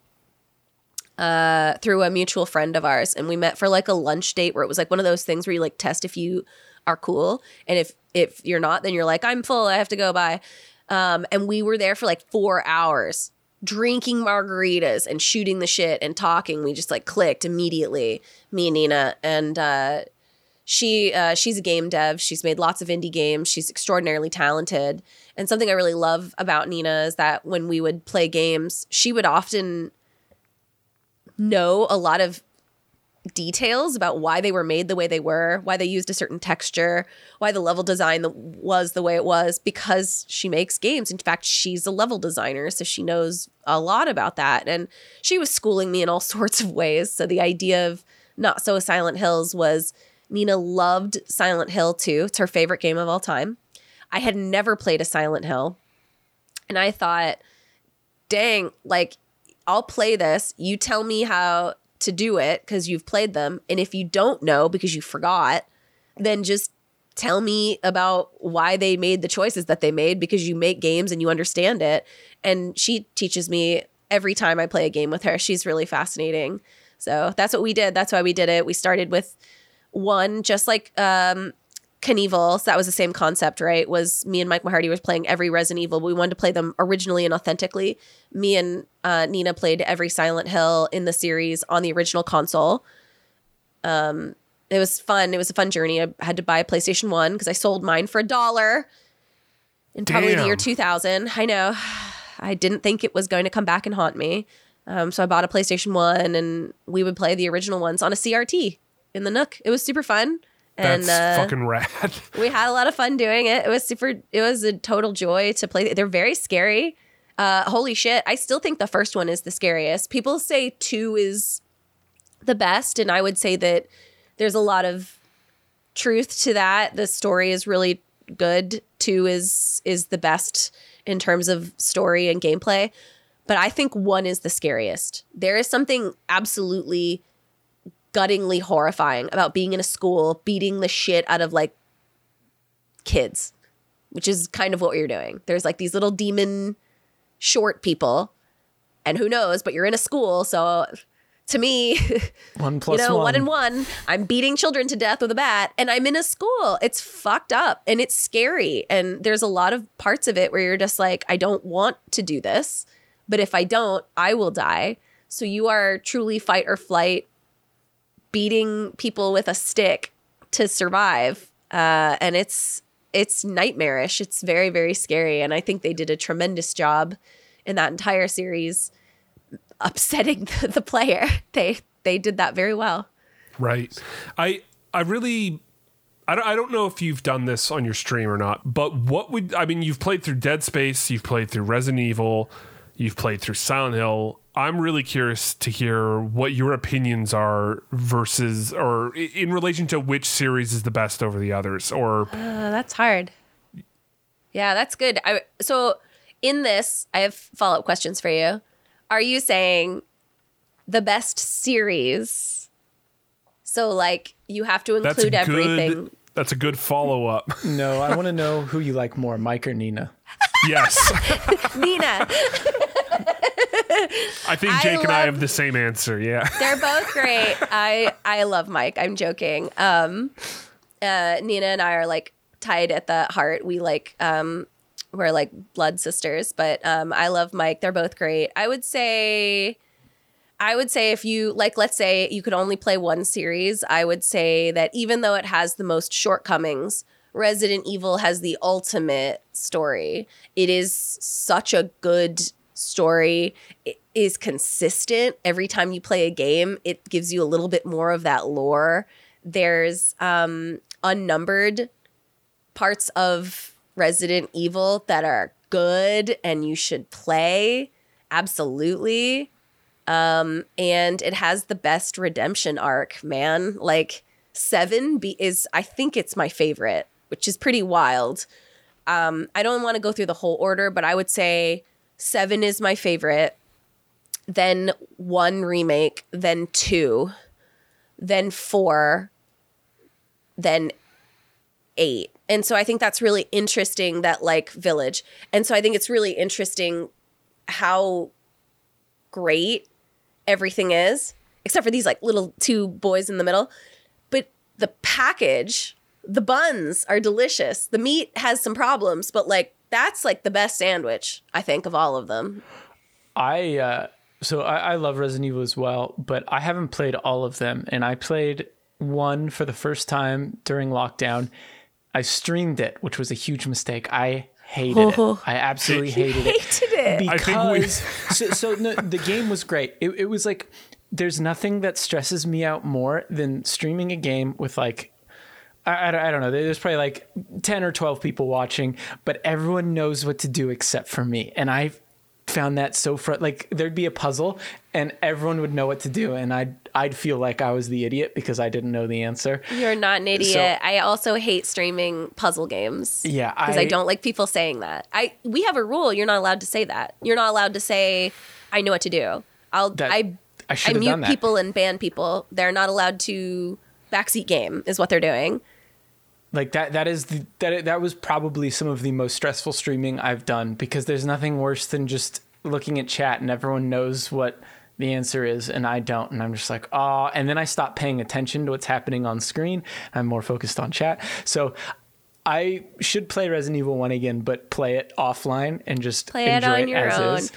Uh, through a mutual friend of ours, and we met for like a lunch date where it was like one of those things where you like test if you are cool, and if if you're not, then you're like I'm full, I have to go. by, Um, and we were there for like four hours drinking margaritas and shooting the shit and talking. We just like clicked immediately, me and Nina. And uh, she uh, she's a game dev. She's made lots of indie games. She's extraordinarily talented. And something I really love about Nina is that when we would play games, she would often know a lot of details about why they were made the way they were, why they used a certain texture, why the level design was the way it was, because she makes games. In fact, she's a level designer, so she knows a lot about that. And she was schooling me in all [LAUGHS] sorts of ways. So the idea of Not So Silent Hills was Nina loved Silent Hill 2. It's her favorite game of all time. I had never played a Silent Hill. And I thought, dang, like, I'll play this. You tell me how to do it because you've played them. And if you don't know because you forgot, then just tell me about why they made the choices that they made because you make games and you understand it. And she teaches me every time I play a game with her. She's really fascinating. So that's what we did. That's why we did it. We started with one, just like um, Knievel. So that was the same concept, right? Was me and Mike Mahardy was playing every Resident Evil. We wanted to play them originally and authentically. Me and uh, Nina played every Silent Hill in the series on the original console. Um, it was fun. It was a fun journey. I had to buy a PlayStation One because I sold mine for a dollar in probably the year 2000. I know. I didn't think it was going to come back and haunt me. Um, so I bought a PlayStation One, and we would play the original ones on a CRT in the Nook. It was super fun. And That's uh, fucking rad. [LAUGHS] we had a lot of fun doing it. It was super. It was a total joy to play. They're very scary. Uh, holy shit! I still think the first one is the scariest. People say two is the best, and I would say that there's a lot of truth to that. The story is really good. Two is is the best in terms of story and gameplay, but I think one is the scariest. There is something absolutely guttingly horrifying about being in a school beating the shit out of like kids, which is kind of what you're doing. There's like these little demon short people, and who knows, but you're in a school, so to me, [LAUGHS] One plus you know, one. one and one, I'm beating children to death with a bat, and I'm in a school. It's fucked up and it's scary. And there's a lot of parts of it where you're just like, I don't want to do this, but if I don't, I will die. So you are truly fight or flight, beating people with a stick to survive, uh, and it's it's nightmarish. It's very very scary, and I think they did a tremendous job in that entire series upsetting [LAUGHS] the, the player. They they did that very well. Right. I I really I don't, I don't know if you've done this on your stream or not, but what would I mean? You've played through Dead Space, you've played through Resident Evil, you've played through Silent Hill. I'm really curious to hear what your opinions are versus or in relation to which series is the best over the others. Or Uh, that's hard. Yeah, that's good. I, so in this, I have follow up questions for you. Are you saying the best series? So like you have to that's a include good everything. that's a good follow up. [LAUGHS] No, I want to know who you like more, Mike or Nina. yes, [LAUGHS] Nina, [LAUGHS] I think I Jake and I have the same answer. Yeah. [LAUGHS] they're both great. I I love Mike. I'm joking. Um, uh, Nina and I are like tied at the heart. We like um, we're like blood sisters. But um, I love Mike. They're both great. I would say. I would say if you like, let's say you could only play one series, I would say that even though it has the most shortcomings, Resident Evil has the ultimate story. It is such a good story. is consistent every time you play a game. It gives you a little bit more of that lore. There's um, unnumbered parts of Resident Evil that are good and you should play. Absolutely. Um, and it has the best redemption arc, man. Like seven be- is, I think it's my favorite, which is pretty wild. Um, I don't want to go through the whole order, but I would say seven is my favorite. Then one remake, then two, then four, then eight. And so I think that's really interesting that like Village. And so I think it's really interesting how great everything is, except for these like little two boys in the middle. But the package, the buns are delicious. The meat has some problems, but like that's like the best sandwich, I think, of all of them. I uh, so I, I love Resident Evil as well, but I haven't played all of them, and I played one for the first time during lockdown. I streamed it, which was a huge mistake. I hated it. [LAUGHS] I absolutely hated it. Hated it. I think Because [LAUGHS] so, so no, the game was great. It, it was like there's nothing that stresses me out more than streaming a game with like I, I, don't- I don't know. There's probably like 10 or 12 people watching, but everyone knows what to do except for me. And I found that so fr- like there'd be a puzzle and everyone would know what to do and I'd I'd feel like I was the idiot because I didn't know the answer. You're not an idiot. I also hate streaming puzzle games. Yeah, because I, I- don't like people saying that. I we have a rule. You're not allowed to say that. You're not allowed to say, "I know what to do." I'll That- I I I mute people and ban people. They're not allowed to backseat game. Is what they're doing. Like that that is the, that that was probably some of the most stressful streaming I've done because there's nothing worse than just looking at chat and everyone knows what the answer is and I don't. And I'm just like oh and then I stop paying attention to what's happening on screen. I'm more focused on chat. So I should play Resident Evil 1 again but play it offline and just Play it enjoy on it your as own. is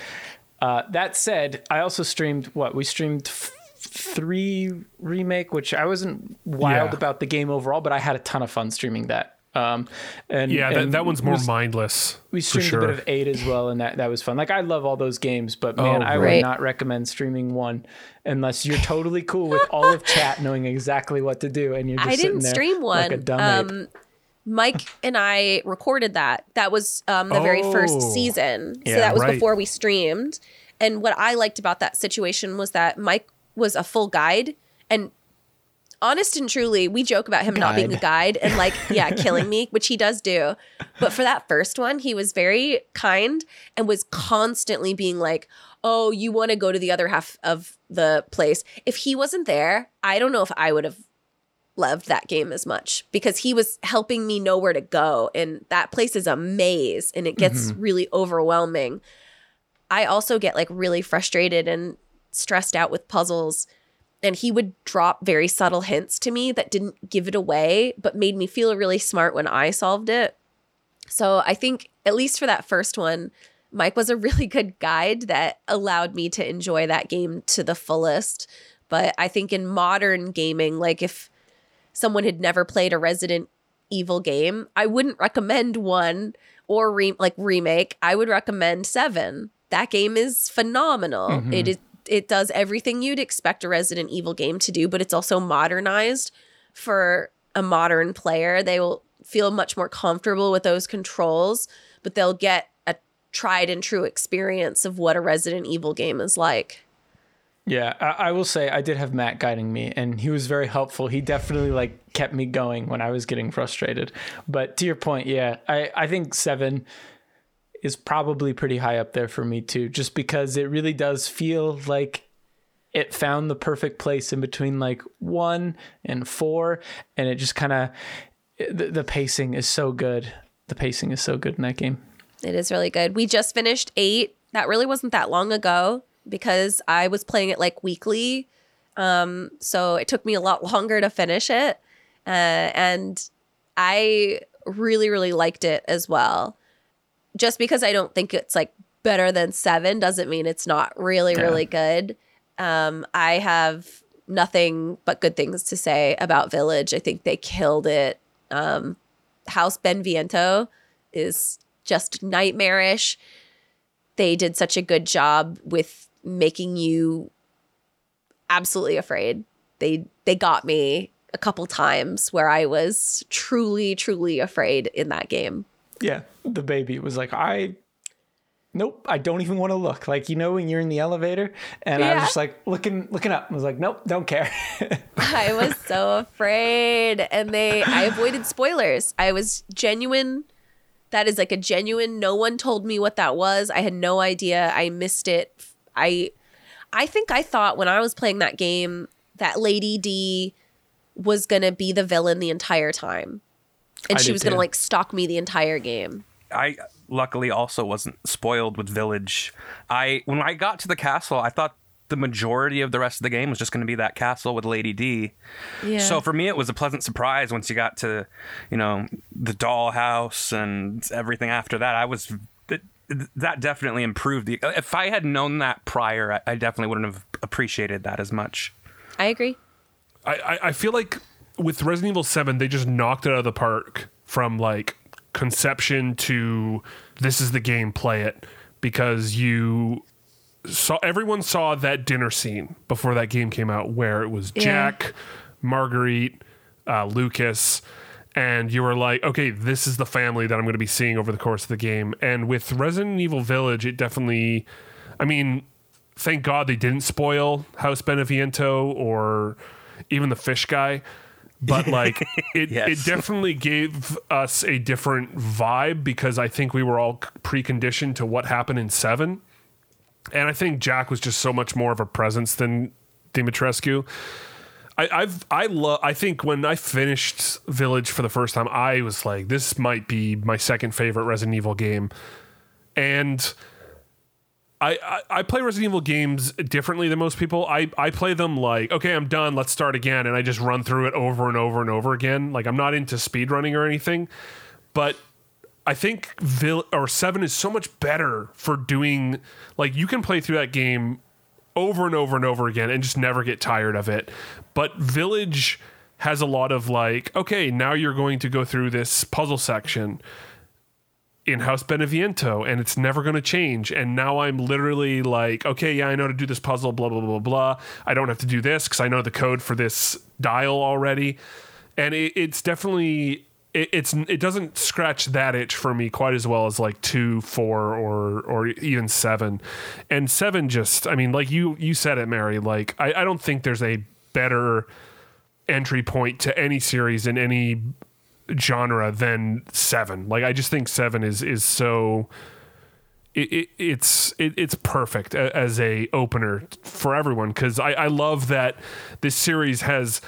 uh, that said I also streamed what we streamed f- three remake which I wasn't wild Yeah. about the game overall but I had a ton of fun streaming that um, and Yeah, that, and that one's more was- mindless. we streamed sure. a bit of eight as well, and that that was fun. Like I love all those games, but man, Oh, I right. would not recommend streaming one unless you're totally cool with all of chat knowing exactly what to do, and you're just I sitting didn't there stream like one. a dumb ape. um, Mike and I recorded that. That was um, the very first Oh. season. So Yeah, that was right. before we streamed. And what I liked about that situation was that Mike was a full guide and honest and truly, we joke about him not being a Guide. guide and like, [LAUGHS] yeah, killing me, which he does do. But for that first one, he was very kind and was constantly being like, oh, you want to go to the other half of the place. If he wasn't there, I don't know if I would have loved that game as much because he was helping me know where to go. And that place is a maze and it gets mm-hmm. really overwhelming. I also get like really frustrated and stressed out with puzzles. And he would drop very subtle hints to me that didn't give it away, but made me feel really smart when I solved it. So I think, at least for that first one, Mike was a [LAUGHS] really good guide that allowed me to enjoy that game to the fullest. But I think in modern gaming, like if someone had never played a Resident Evil game, I wouldn't recommend one or re- like remake. I would recommend 7. That game is phenomenal. It mm-hmm. is it does everything you'd expect a Resident Evil game to do, but it's also modernized for a modern player. They will feel much more comfortable with those controls, but they'll get a tried and true experience of what a Resident Evil game is like. Yeah, I, I will say I did have Matt guiding me, and he was very helpful. He definitely like kept me going when I was getting frustrated. But to your point, yeah, I I think seven is probably pretty high up there for me too, just because it really does feel like it found the perfect place in between like one and four, and it just kind of the, the pacing is so good. The pacing is so good in that game. It is really good. We just finished eight. That really wasn't that long ago because I was playing it like weekly. Um, so it took me a lot [LAUGHS] longer to finish it. Uh, and I really, really liked it as well. Just because I don't think it's like better than seven doesn't mean it's not really, Yeah. really good. Um, I have nothing but good things to say about Village. I think they killed it. Um, House Beneviento is just nightmarish. They did such a good job with making you absolutely afraid. They they got me a couple times where I was truly truly afraid in that game. Yeah, the baby was like, I, nope, I don't even want to look. Like you know when you're in the elevator, and I was just like looking, looking up. I was like, nope, don't care. [LAUGHS] I was so afraid and they I avoided spoilers. I was genuine that is like a genuine no one told me what that was. I had no idea. I missed it. I I think I thought when I was playing that game that Lady D was going to be the villain the entire time. And I she was going to like stalk me the entire game. I luckily also wasn't spoiled with Village. I when I got to the castle, I thought the majority of the rest of the game was just going to be that castle with Lady D. Yeah. So for me, it was a pleasant surprise once you got to, you know, the dollhouse and everything after that. I was it, that definitely improved the. If I had known that prior, I, I definitely wouldn't have appreciated that as much. I agree. I, I, I feel like with Resident Evil 7, they just knocked it out of the park from like conception to this is the game, play it. Because you saw everyone saw that dinner scene before that game came out where it was Yeah. Jack, Marguerite, uh, Lucas, and you were like, okay, this is the family that I'm going to be seeing over the course of the game. And with Resident Evil Village, it definitely, I mean, thank God they didn't spoil House Beneviento or even the fish guy. But like [LAUGHS] it, Yes. it definitely gave us a different vibe because I think we were all preconditioned to what happened in seven. And I think Jack was just so much more of a presence than Dimitrescu. I, I've I love I think when I finished Village for the first time, I was like, this might be my second favorite Resident Evil game. And I, I, play Resident Evil games differently than most people. I, I play them like, okay, I'm done, let's start again, and I just run through it over and over and over again. Like I'm not into speed running or anything, but I think Vil- or Seven is so much better for doing like you can play through that game over and over and over again and just never get tired of it. But Village has a lot of like, okay, now you're going to go through this puzzle section in House Beneviento and it's never going to change. And now I'm literally like, okay, yeah, I know to do this puzzle, blah, blah, blah, blah. I don't have to do this because I know the code for this dial already. And it, it's definitely. It, it's it doesn't scratch that itch for me quite as well as like two, four, or or even seven, and seven just I mean like you you said it, Mary. Like I, I don't think there's a better entry point to any series in any genre than seven. Like I just think seven is is so it, it, it's it, it's perfect as a opener for everyone because I, I love that this series has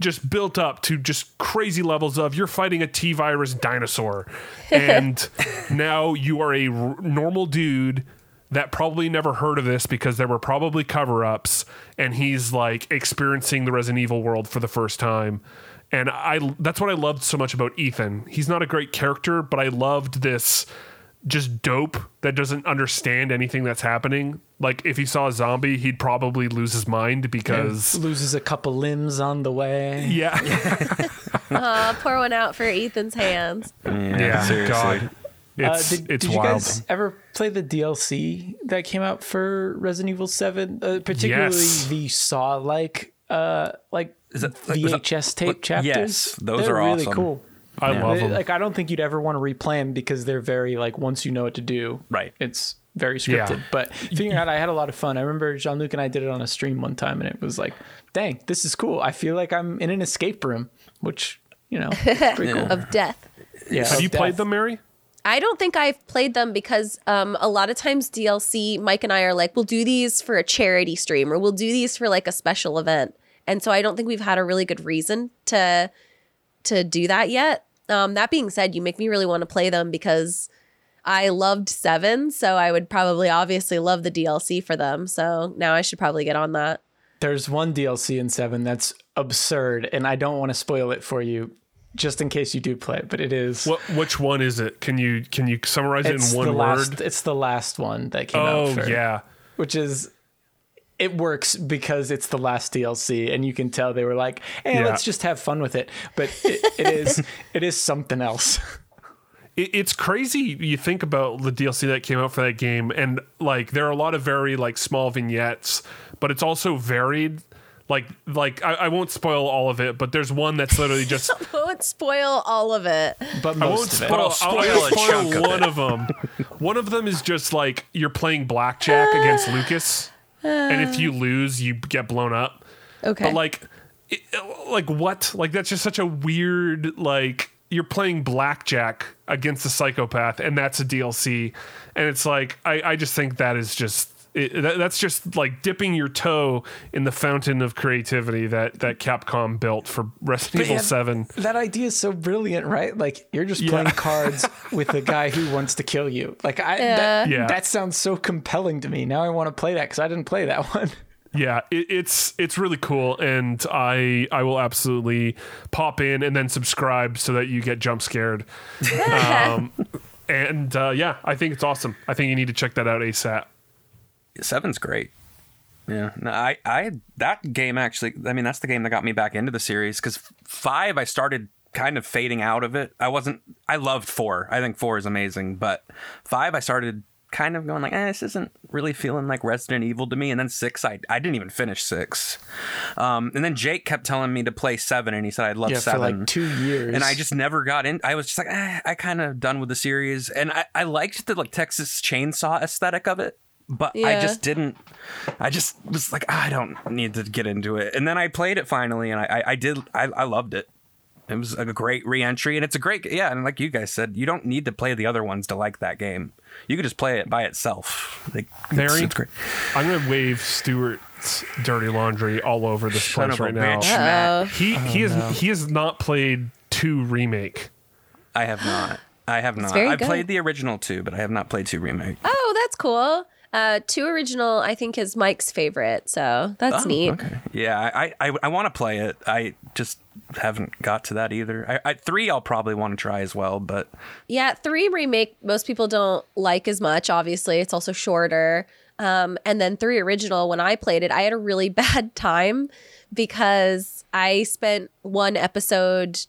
just built up to just crazy levels of you're fighting a T virus dinosaur [LAUGHS] and now you are a r- normal dude that probably never heard of this because there were probably cover ups and he's like experiencing the Resident Evil world for the first time and I that's what I loved so much about Ethan. He's not a great character, but I loved this just dope that doesn't understand anything that's happening. Like if he saw a zombie, he'd probably lose his mind because loses a couple limbs on the way. yeah, [LAUGHS] [LAUGHS] Uh, pour one out for Ethan's hands. yeah, God, it's uh, did, it's did you wild. guys ever play the DLC that came out for Resident Evil Seven? Uh, particularly Yes. the Saw like uh like Is it- like, was that- VHS tape look, chapters. yes, those They're are really awesome. cool. I love They- them. Like I don't think you'd ever want to replay them because they're very like once you know what to do, Right. It's very Yeah. scripted. But figuring out, I had a lot of fun. I remember Jean Luc and I did it on a stream one time, and it was like, dang, this is cool. I feel like I'm in an escape room, which you know, is [LAUGHS] pretty cool. Of death. Yeah, Have of you played death. them, Mary? I don't think I've played them because um, a lot of times DLC, Mike and I are like, we'll do these for a charity stream or we'll do these for like a special event. And so I don't think we've had a really good reason to to do that yet. Um, that being said, you make me really want to play them because I loved Seven, so I would probably obviously love the DLC for them. So now I should probably get on that. There's one DLC in Seven that's absurd, and I don't want to spoil it for you, just in case you do play it. But it is. What which one is it? Can you can you summarize it's it in one the word? last. It's the last one that came oh out. For, yeah. which is it works because it's the last DLC, and you can tell they were like, "Hey, Yeah. let's just have fun with it." But it, it is [LAUGHS] it is something else. it, it's crazy you think about the DLC that came out for that game and like there are a lot of very like small vignettes but it's also varied like like I, I won't spoil all of it but there's one that's literally just [LAUGHS] Won't spoil all of it. But I won't most of it. spoil, I'll I'll, spoil I'll a spoil chunk of one it. of them one of them is just like you're playing blackjack against [GASPS] Lucas and if you lose you get blown up. Okay. but like it, like what? Like that's just such a weird like you're playing blackjack against a psychopath and that's a dlc and it's like i, I just think that is just it, that, that's just like dipping your toe in the fountain of creativity that that capcom built for resident evil yeah, 7 That idea is so brilliant, right? Like you're just playing [LAUGHS] cards with a guy who wants to kill you. Like I, that, Yeah. that sounds so compelling to me. Now I want to play that because I didn't play that [LAUGHS] one. yeah it, it's it's really cool and i i will absolutely pop in and then subscribe so that you get jump scared [LAUGHS] um and uh, yeah i think it's awesome i think you need to check that out asap Seven's great. Yeah, no, I, I, that game actually. I mean, that's the game that got me back into the series because five, I started kind of fading out of it. I wasn't. I loved four. I think four is amazing, but five, I started kind of going like, eh, this isn't really feeling like Resident Evil to me. And then six, I, I didn't even finish six. Um, and then Jake kept telling me to play seven, and he said I'd love Yeah, seven for like two years. and I just never got in. I was just like, eh, I kind of done with the series, and I, I liked the like Texas Chainsaw aesthetic of it, but I just didn't. I just was like, ah, I don't need to get into it. And then I played it finally, and I, I, I did. I, I loved it. It was a great re-entry, and it's a great yeah. And like you guys said, you don't need to play the other ones to like that game. You could just play it by itself. Like, it's- Mary, it's great. I'm gonna wave Stuart's dirty laundry all over this Son place of a right now. bitch, Matt. He he oh, has he has not played two remake. I have not. I have not. I good. played the original two, but I have not played two remake. Oh, that's cool. Uh, two original, I think, is Mike's favorite, so that's Oh, neat. Okay. Yeah, I I, I want to play it. I just haven't got to that either. I, I three I'll probably want to try as well, but Yeah, three remake most people don't like as much. Obviously, it's also shorter. Um, and then three original. When I played it, I had a really [LAUGHS] bad time because I spent one episode,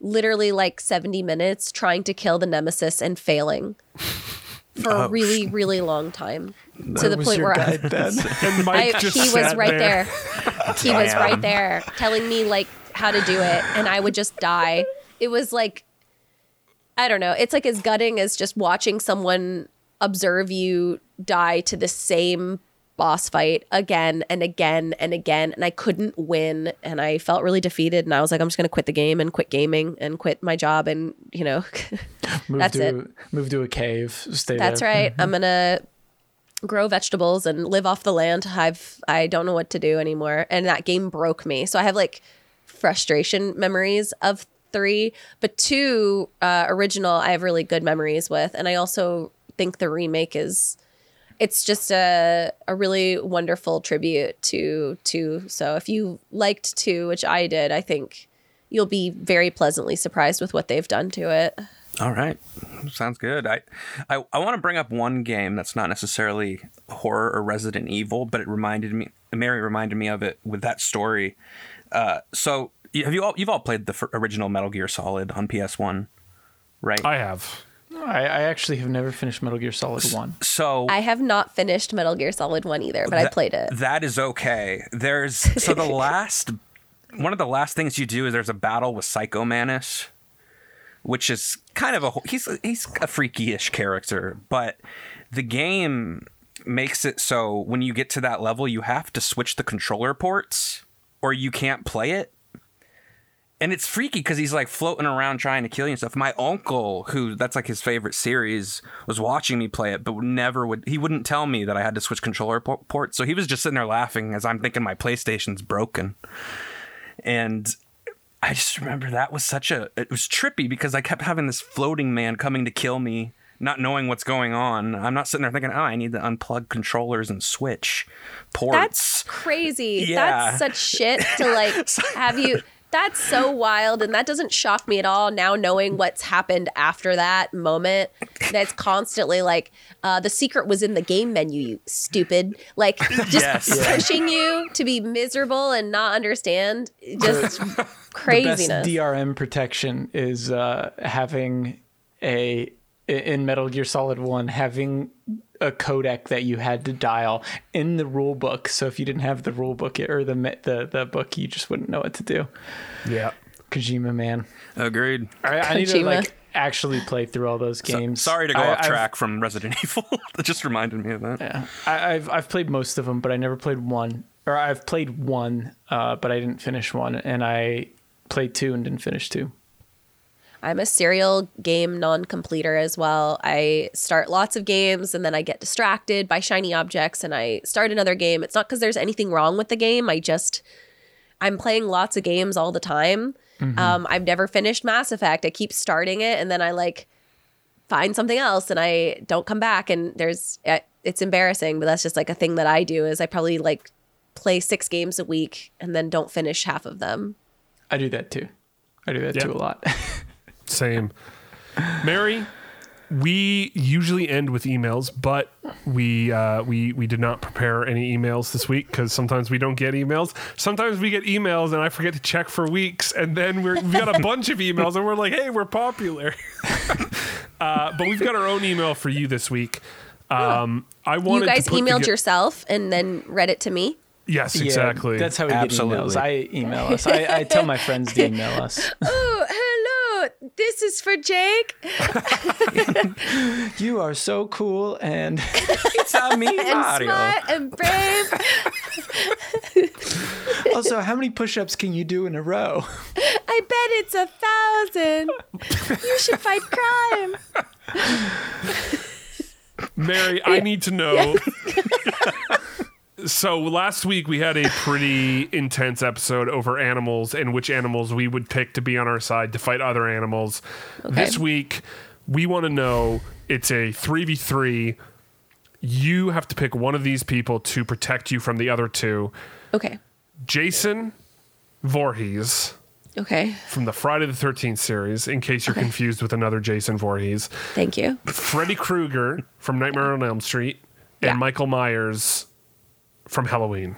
literally like seventy minutes, trying to kill the nemesis and failing [LAUGHS] for a Oh. really, really long time. to the was point your where I, then? [LAUGHS] And Mike I, just he was right there. there. He was right there telling me like how to do it, and I would just die. It was like, I don't know. It's like as gutting as just watching someone observe you die to the same boss fight again and again and again, and I couldn't win, and I felt really defeated. And I was like, I'm just gonna quit the game and quit gaming and quit my job, and you know, [LAUGHS] Move that's to, it. Move to a cave. Stay That's there. right. I'm gonna grow vegetables and live off the land. I've I don't know what to do anymore, and that game broke me. So I have like frustration memories of three, but two uh, original I have really good memories with, and I also think the remake is it's just a a really wonderful tribute to two. So if you liked two, which I did, I think you'll be very pleasantly surprised with what they've done to it. all right, sounds good. I I, I want to bring up one game that's not necessarily horror or Resident Evil, but it reminded me. Mary reminded me of it with that story. Uh, so have you all you've all played the f- original Metal Gear Solid on PS One, right? I have. I, I actually have never finished Metal Gear Solid 1. so I have not finished Metal Gear Solid 1 either, but I played it. That is okay. There's so the [LAUGHS] last one of the last things you do is there's a battle with Psycho Mantis, which is kind of a he's he's a freaky-ish character, but the game makes it so when you get to that level you have to switch the controller ports or you can't play it. And it's freaky because he's like floating around trying to kill you and stuff. My uncle, who that's like his favorite series, was watching me play it, but never would he wouldn't tell me that I had to switch controller po- ports. So he was just sitting there laughing as I'm thinking my PlayStation's broken. And I just remember that was such a it was trippy because I kept having this floating man coming to kill me, not knowing what's going on. I'm not sitting there thinking, oh, I need to unplug controllers and switch ports. That's crazy. Yeah. That's such shit to like [LAUGHS] have you. That's so wild, and that doesn't shock me at all. Now knowing what's happened after that moment, that's constantly like uh, the secret was in the game menu. You stupid, like just Yes. pushing you to be miserable and not understand. Just The best craziness. DRM protection is uh, having a in Metal Gear Solid One having a codec that you had to dial in the rule book. So if you didn't have the rule book or the the the book, you just wouldn't know what to do. Yeah. Kojima man, Agreed. I, I need to like actually play through all those So- games. sorry to go I- off I've- track from Resident [LAUGHS] Evil. that just reminded me of that. Yeah, I, I've I've played most of them, but I never played one. Or I've played one, uh, but I didn't finish one, and I played two and didn't finish two. I'm a serial game non-completer as well. I start lots of games and then I get distracted by shiny objects and I start another game. It's not because there's anything wrong with the game. I just I'm playing lots of games all the time. Um, I've never finished Mass Effect. I keep starting it and then I like find something else and I don't come back. And there's uh, it's embarrassing, but that's just like a thing that I do. Is I probably like play six games a week and then don't finish half of them. I do that too. I do that Yeah. too a lot. [LAUGHS] Same. Mary, we usually end with emails, but we uh, we we did not prepare any emails this week because sometimes we don't get emails. Sometimes we get emails and I forget to check for weeks, and then we're, we got a bunch of emails and we're like, "Hey, we're popular." [LAUGHS] uh, but we've got our own email for you this week. Um, I wanted You guys to emailed toge- yourself and then read it to me. Yes, Yeah, exactly. that's how we Absolutely. get emails. I email us. I, I tell my friends to [LAUGHS] email us. Oh, hello. This is for Jake. [LAUGHS] You are so cool and [LAUGHS] It's a me, And Mario. smart and brave. [LAUGHS] also how many push-ups can you do in a row? I bet it's a thousand. You should fight crime. Mary, I need to know. So last week we had a pretty [LAUGHS] intense episode over animals and which animals we would pick to be on our side to fight other animals. This week we want to know it's a 3v3. You have to pick one of these people to protect you from the other two. Okay. Jason Voorhees Okay. from the Friday the 13th series, in case you're confused with another Jason Voorhees. Thank you. Freddy Krueger from Nightmare on Elm Street and Yeah. Michael Myers from Halloween.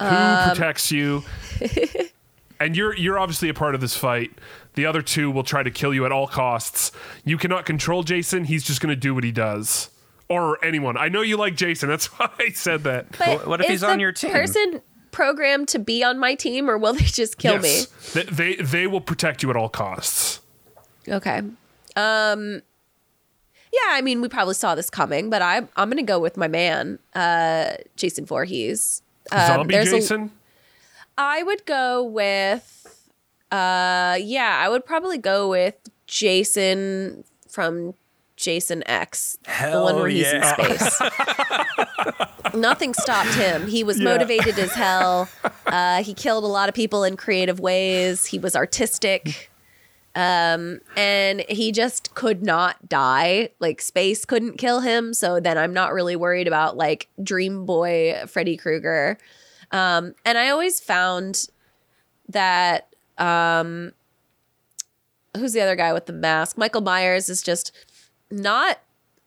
Who Um, protects you? [LAUGHS] and you're you're obviously a part of this fight. The other two will try to kill you at all costs. You cannot control Jason. He's just going to do what he does. Or anyone. I know you like Jason. That's [LAUGHS] why I said that. But what if is he's on the your team? Person programmed to be on my team, or will they just kill yes. They, they they will protect you at all costs. Okay. Um. Yeah, I mean, we probably saw this coming, but I'm I'm gonna go with my man, uh, Jason Voorhees. Um, Zombie Jason? I would go with, uh, yeah, I would probably go with Jason from Jason X, the one Hell where he's in space. [LAUGHS] Nothing stopped him. He was motivated as hell. Uh, he killed a lot of people in creative ways. He was artistic. Um, and he just could not die. Like space couldn't kill him. So then I'm not really worried about like Dream Boy Freddy Krueger. Um, and I always found that um, who's the other guy with the mask? Michael Myers is just not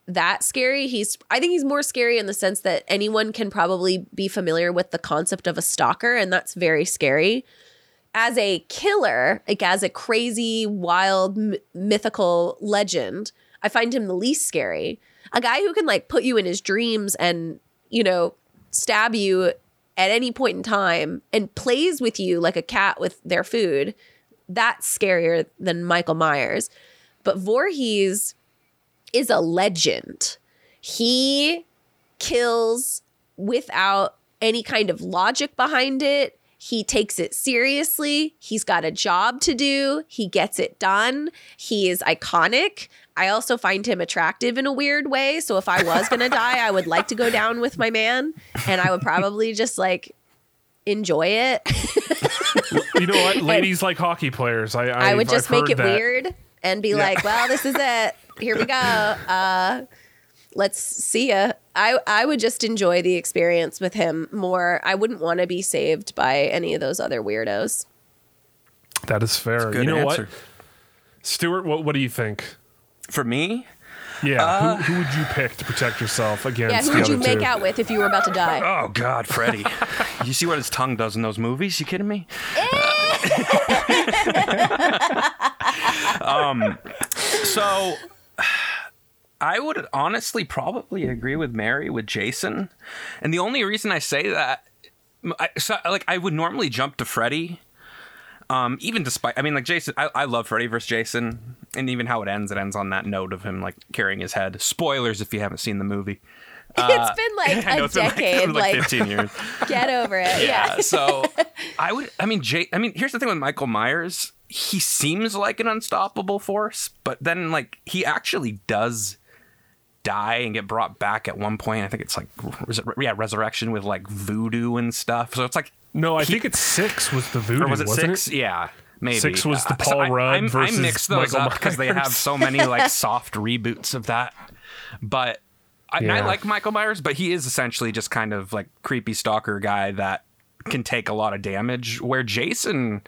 that scary. He's I think he's more scary in the sense that anyone can probably be familiar with the concept of a stalker, and that's very scary. As a killer, like as a crazy, wild, m- mythical legend, I find him the least scary. A guy who can like put you in his dreams and you know stab you at any point in time and plays with you like a cat with their food. That's scarier than Michael Myers. But Voorhees is a legend. He kills without any kind of logic behind it. He takes it seriously. He's got a job to do. He gets it done. He is iconic. I also find him attractive in a weird way. So if I was going [LAUGHS] to die, I would like to go down with my man and I would probably just like enjoy it. You know what? [LAUGHS] Ladies like hockey players. I I, I would just I've make it that. weird and be like, well, this is it. Here we go. [LAUGHS] Uh, let's see ya. I, I would just enjoy the experience with him more. I wouldn't want to be saved by any of those other weirdos. That is fair. good you know answer. what? Stuart, what what do you think? For me, Yeah, Uh, who, who would you pick to protect yourself against Yeah, who the would you make two? out with if you were about to die? oh God, Freddy. [LAUGHS] you see what his tongue does in those movies? You kidding me? [LAUGHS] um, so I would honestly probably agree with Mary with Jason, and the only reason I say that, I, so, like, I would normally jump to Freddy. Um, even despite, I mean, like Jason, I, I love Freddy versus Jason, and even how it ends, it ends on that note of him like carrying his head. Spoilers if you haven't seen the movie. [LAUGHS] it's been like [LAUGHS] a it's been like- [LAUGHS] decade. like, like, 15 years. get over it. Yeah. Yeah. So I would. I mean, Jay. I mean, here's the thing with Michael Myers. He seems like an unstoppable force, but then like he actually does die and get brought back at one point. I think it's like yeah, resurrection with like voodoo and stuff. So it's like No, I he- think it's six was the voodoo. or was it six? Yeah. Maybe Six was the Uh, so Paul I- Rudd I'm- versus I mix those Michael up because they have so many like soft reboots of that. But I, and I like Michael Myers, but he is essentially just kind of like creepy stalker guy that can take a lot of damage. Where Jason,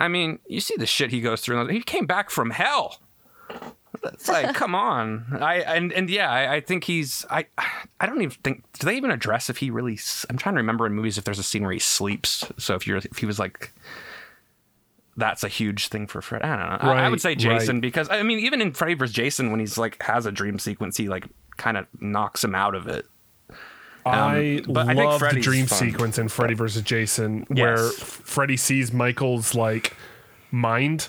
I mean, you see the shit he goes through. He came back from hell. It's like, come on. I and and yeah, I, I think he's. I I don't even think. Do they even address if he really? I'm trying to remember in movies if there's a scene where he sleeps. So if you're if he was like. That's a huge thing for Fred. I don't know. I, I would say Jason right. because I mean, even in Freddy vs. Jason, when he's like has a dream sequence, he like kind of knocks him out of it. Um, I but I love the dream fun. sequence in Freddy vs. Jason where Freddy sees Michael's like mind,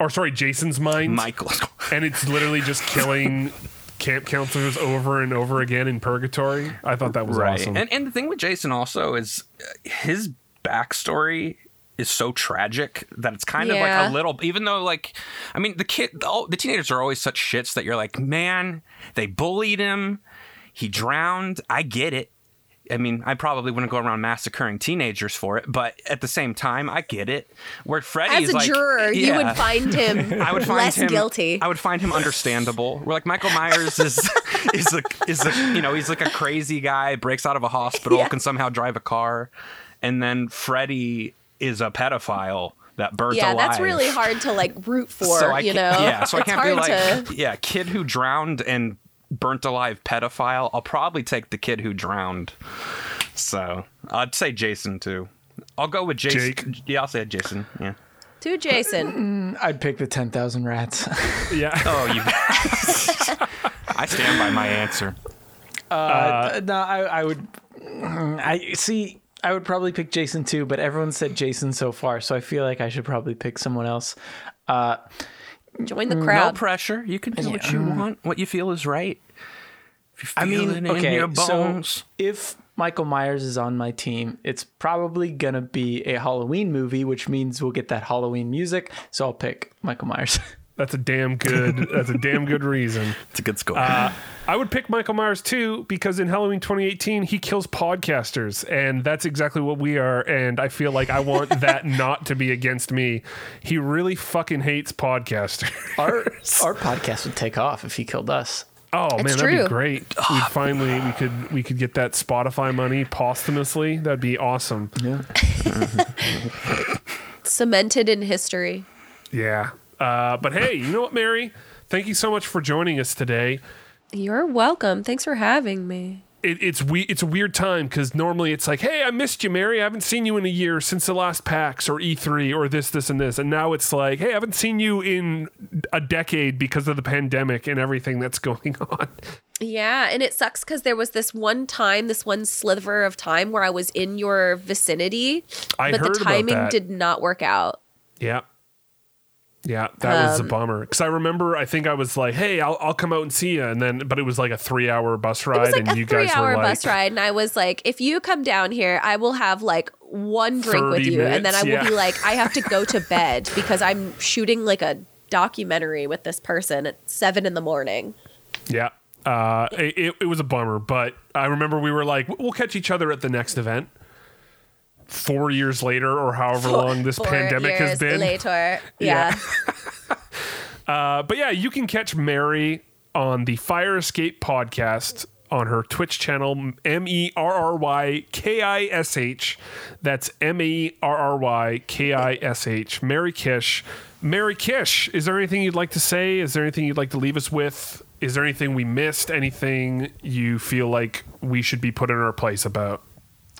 or sorry, Jason's mind, Michael. [LAUGHS] and it's literally just killing camp counselors over and over again in purgatory. I thought that was awesome. And and the thing with Jason also is uh, his backstory is so tragic that it's kind of like a little even though like I mean the kid the, all- the teenagers are always such shits that you're like man they bullied him he drowned I get it I mean, I probably wouldn't go around massacring teenagers for it, but at the same time, I get it. Where Freddy As a like, juror, you would find him [LAUGHS] I would find less him guilty. I would find him understandable. We're like Michael Myers is [LAUGHS] is a is a you know he's like a crazy guy breaks out of a hospital Yeah. can somehow drive a car, and then Freddy is a pedophile that burnt yeah, alive. that's really hard to like root for. So you know, yeah. So I It's can't be like to- yeah kid who drowned and burnt alive pedophile. I'll probably take the kid who drowned. So I'd say Jason too. I'll go with Jason. Jake. Yeah, I'll say Jason. Yeah. to Jason. [LAUGHS] I'd pick the 10,000 rats. [LAUGHS] yeah. Oh, you. [LAUGHS] I stand by my answer. Uh, no, I, I would. I see. I would probably pick Jason too, but everyone said Jason so far, so I feel like I should probably pick someone else. Uh, Join the mm, crowd. No pressure. You can do what you mm. want. What you feel is right. If you feel I mean, it in okay, your bones. so if Michael Myers is on my team, it's probably gonna be a Halloween movie, which means we'll get that Halloween music. So I'll pick Michael Myers. [LAUGHS] That's a damn good. That's a damn good reason. [LAUGHS] it's a good score. Uh, I would pick Michael Myers too because in Halloween 2018 he kills podcasters, and that's exactly what we are. And I feel like I want [LAUGHS] that not to be against me. He really fucking hates podcasters. our [LAUGHS] our podcast would take off if he killed us. Oh It's man, that'd be great. We'd finally we could we could get that Spotify money posthumously. That'd be awesome. Yeah. Cemented in history. Yeah. Uh, but hey, you know what, Mary? Thank you so much for joining us today. You're welcome. Thanks for having me. it, it's we it's a weird time because normally it's like, hey, I missed you, Mary. I haven't seen you in a year since the last PAX or E3 or this, this, and this. And now it's like, hey, I haven't seen you in a decade because of the pandemic and everything that's [LAUGHS] going on. Yeah, and it sucks because there was this one time, this one sliver of time where I was in your vicinity, I but the timing did not work out. Yeah. Yeah, that was a Um, bummer. Because I remember, I think I was like, "Hey, I'll, I'll come out and see you," and then, but it was like a three-hour bus ride, like and you guys were like, bus ride, and I was like, "If you come down here, I will have like one drink with 30 you, and then I will minutes, be like, I have to go to [LAUGHS] bed because I'm shooting like a documentary with this person at seven in the morning." Yeah. Uh, it- it was a bummer, but I remember we were like, we'll catch each other at the next event. Four years later, or however long this Four pandemic has been. later. [LAUGHS] Yeah. [LAUGHS] Uh, but yeah, you can catch Mary on the Fire Escape podcast on her Twitch channel, M E R R Y K I S H. That's M E R R Y K I S H. Mary Kish. Mary Kish, is there anything you'd like to say? Is there anything you'd like to leave us with? Is there anything we missed? Anything you feel like we should be put in our place about?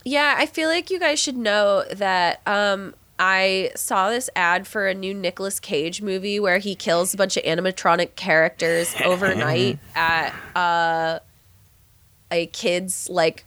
Yeah, I feel like you guys should know that um, I saw this ad for a new Nicolas Cage movie where he kills a bunch of animatronic characters [LAUGHS] overnight at uh, a kid's like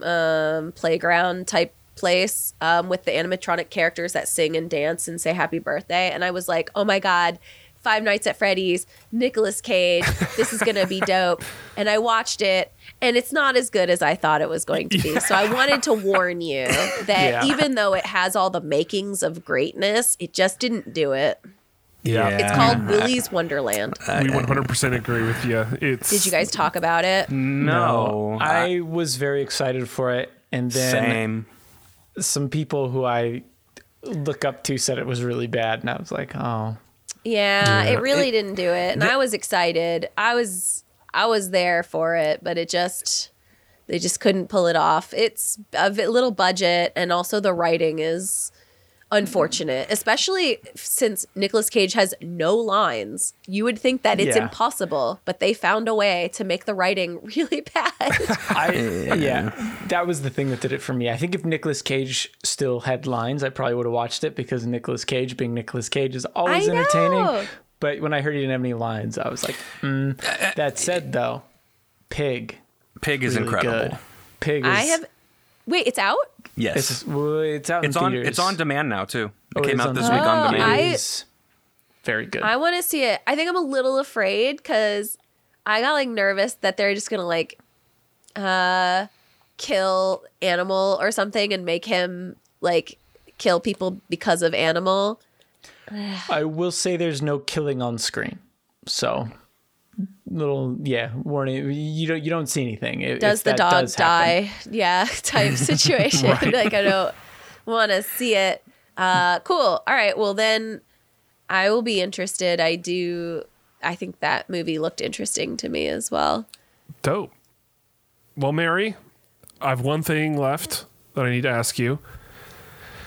um, playground type place um, with the animatronic characters that sing and dance and say happy birthday. And I was like, oh my God, Five Nights at Freddy's, Nicolas Cage, this is going to be dope. [LAUGHS] And I watched it and it's not as good as I thought it was going to be. So I wanted to warn you that Yeah. even though it has all the makings of greatness, it just didn't do it. Yeah. It's called Willy's Wonderland. we 100% agree with you. It's Did you guys talk about it? no, I was very excited for it, and then same. some people who I look up to said it was really bad, and I was like, oh, Yeah, Yeah. it really didn't do it, and I was excited. I was I was there for it, but it just they just couldn't pull it off. It's a little budget, and also the writing is unfortunate, especially since Nicolas Cage has no lines. You would think that it's Yeah. impossible, but they found a way to make the writing [LAUGHS] really bad. [LAUGHS] I mm. yeah, that was the thing that did it for me. I think if Nicolas Cage still had lines, I probably would have watched it because Nicolas Cage, being Nicolas Cage, is always entertaining. But when I heard he didn't have any lines, I was like, mm. Uh, uh, that said, though, Pig, Pig is really incredible. good. Pig. Is, I have. Wait, it's out. Yes. It's well, it's out. It's in on theaters. it's on demand now too. Oh, It came out this week on Oh, demand. I- very good. I want to see it. I think I'm a little afraid because I got like nervous that they're just gonna like uh kill animal or something and make him like kill people because of animal. I will say there's no killing on screen, so little yeah warning. You don't you don't see anything. If- Does if the dog does happen. die? Yeah, [LAUGHS] type [LAUGHS] situation. like I don't want to see it. Uh, cool. All right. Well, then I will be interested. I do. I think that movie looked interesting to me as well. Dope. Well, Mary, I have one thing left that I need to ask you.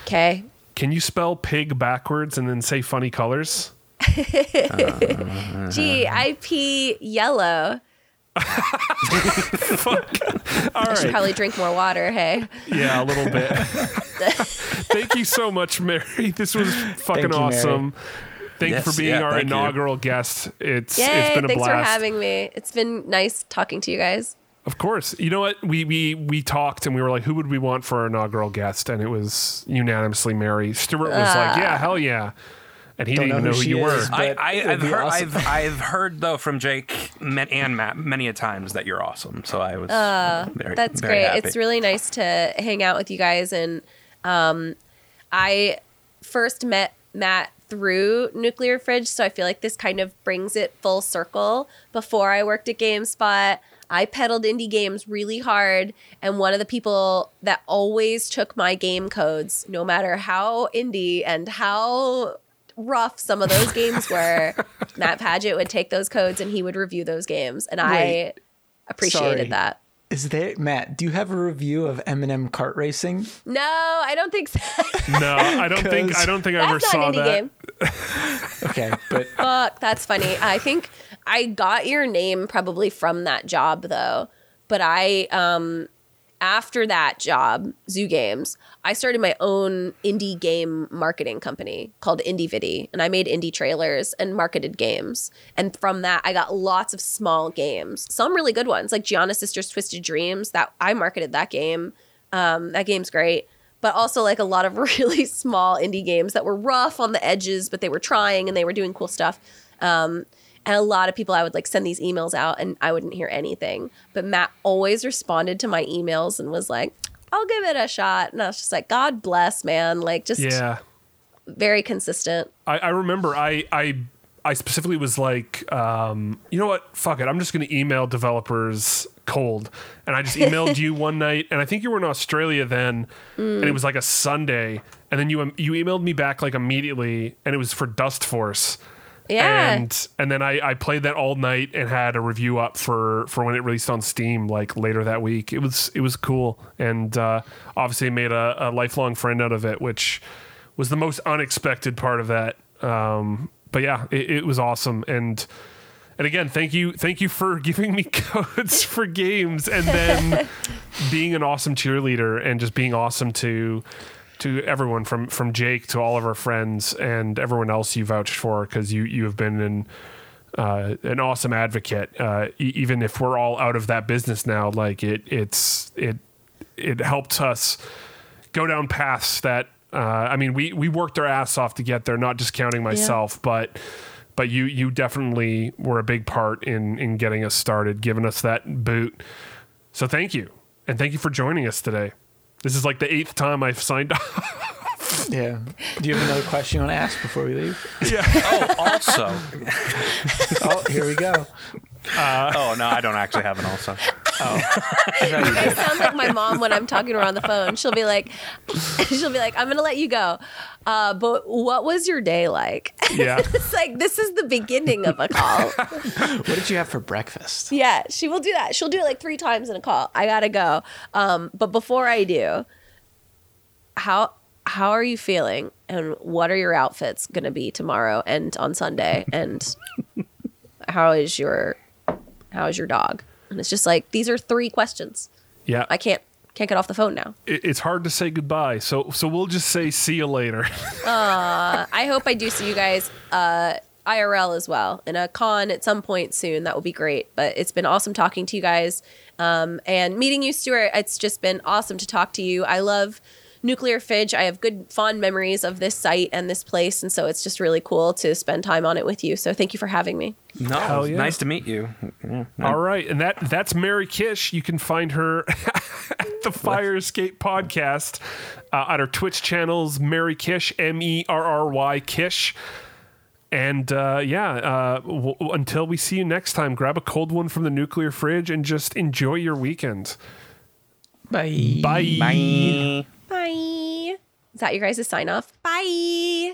Okay. Can you spell pig backwards and then say funny colors? [LAUGHS] Gee, I pee yellow. [LAUGHS] All I should probably drink more water. Hey. Yeah, a little bit. [LAUGHS] Thank you so much, Mary. This was fucking you, Mary. awesome. Thank Yes, you for being yeah, our thank you. inaugural guest. It's Yay! it's been a blast. thanks for having me. It's been nice talking to you guys. Of course. You know what? We we we talked and we were like, who would we want for our inaugural guest? And it was unanimously Mary. Stuart was like, uh, yeah, hell yeah. And he Don't didn't know even know who who you is, were. but- I, I, I've, heard awesome. I've I've heard though from Jake and Matt many a times that you're awesome. So I was very, That's very great. happy. It's really nice to hang out with you guys. And um, I first met Matt through Nuclear Fridge, so I feel like this kind of brings it full circle. Before I worked at GameSpot, I peddled indie games really hard, and one of the people that always took my game codes, no matter how indie and how rough some of those games were, [LAUGHS] Matt Paget would take those codes and he would review those games, and Wait. I appreciated Sorry. that. Is there Matt? Do you have a review of M&M kart racing? No, I don't think so. [LAUGHS] No, I don't think I don't think I ever That's saw not an indie that. game. [LAUGHS] Okay, but Fuck, that's funny. I think I got your name probably from that job though. But I um after that job, Zoo Games, I started my own indie game marketing company called Indie Vidi, and I made indie trailers and marketed games. And from that, I got lots of small games, some really good ones, like Giana Sisters Twisted Dreams. That I marketed that game. Um, that game's great. But also like a lot of [LAUGHS] really small indie games that were rough on the edges, but they were trying and they were doing cool stuff. Um, and a lot of people I would like send these emails out and I wouldn't hear anything. But Matt always responded to my emails and was like, I'll give it a shot. And I was just like, God bless, man. Like just Yeah. very consistent. I, I remember I, I I specifically was like, um, you know what? Fuck it. I'm just going to email developers cold. And I just emailed [LAUGHS] you one night, and I think you were in Australia then, and it was like a Sunday. And then you you emailed me back like immediately, and it was for Dustforce. Yeah. And and then I, I played that all night and had a review up for, for when it released on Steam like later that week. It was it was cool and uh, obviously made a, a lifelong friend out of it, which was the most unexpected part of that. Um, but yeah, it, it was awesome and and again, thank you thank you for [LAUGHS] giving me codes for games and then [LAUGHS] being an awesome cheerleader and just being awesome to to everyone from from Jake to all of our friends and everyone else you vouched for because you you have been an uh, an awesome advocate. Uh, e- even if we're all out of that business now, like it it's it it helped us go down paths that uh, I mean we we worked our ass off to get there. Not just counting myself, but but you you definitely were a big part in in getting us started, giving us that boot. So thank you, and thank you for joining us today. This is like the eighth time I've signed off. yeah. Do you have another question you want to ask before we leave? Yeah. oh, also. [LAUGHS] Oh, here we go. Uh, oh no, I don't actually have an also. [LAUGHS] It sounds like my mom when I'm talking to her on the phone. She'll be like, [LAUGHS] she'll be like, I'm gonna let you go. Uh, but what was your day like? [LAUGHS] Yeah. it's like this is the beginning of a call. What did you have for breakfast? Yeah, she will do that. She'll do it like three times in a call. I gotta go. Um, but before I do, how how are you feeling? and what are your outfits going to be tomorrow and on Sunday and how is your how is your dog? And it's just like these are three questions. Yeah. I can't can't get off the phone now. It- it's hard to say goodbye. So so we'll just say see you later. [LAUGHS] Uh, I hope I do see you guys uh, IRL as well in a con at some point soon. That would be great. But it's been awesome talking to you guys um, and meeting you, Stuart. It's just been awesome to talk to you. I love Nuclear Fridge. I have good, fond memories of this site and this place. And so it's just really cool to spend time on it with you. So thank you for having me. No, Hell yeah. nice to meet you. Yeah, All right, and that that's Mary Kish. You can find her [LAUGHS] at the Fire Escape podcast uh, on her Twitch channels, Mary Kish, M E R R Y Kish. And uh, yeah, uh, w- w- until we see you next time, grab a cold one from the nuclear fridge and just enjoy your weekend. Bye. Bye. Bye. Bye. Is that your guys' sign off? Bye.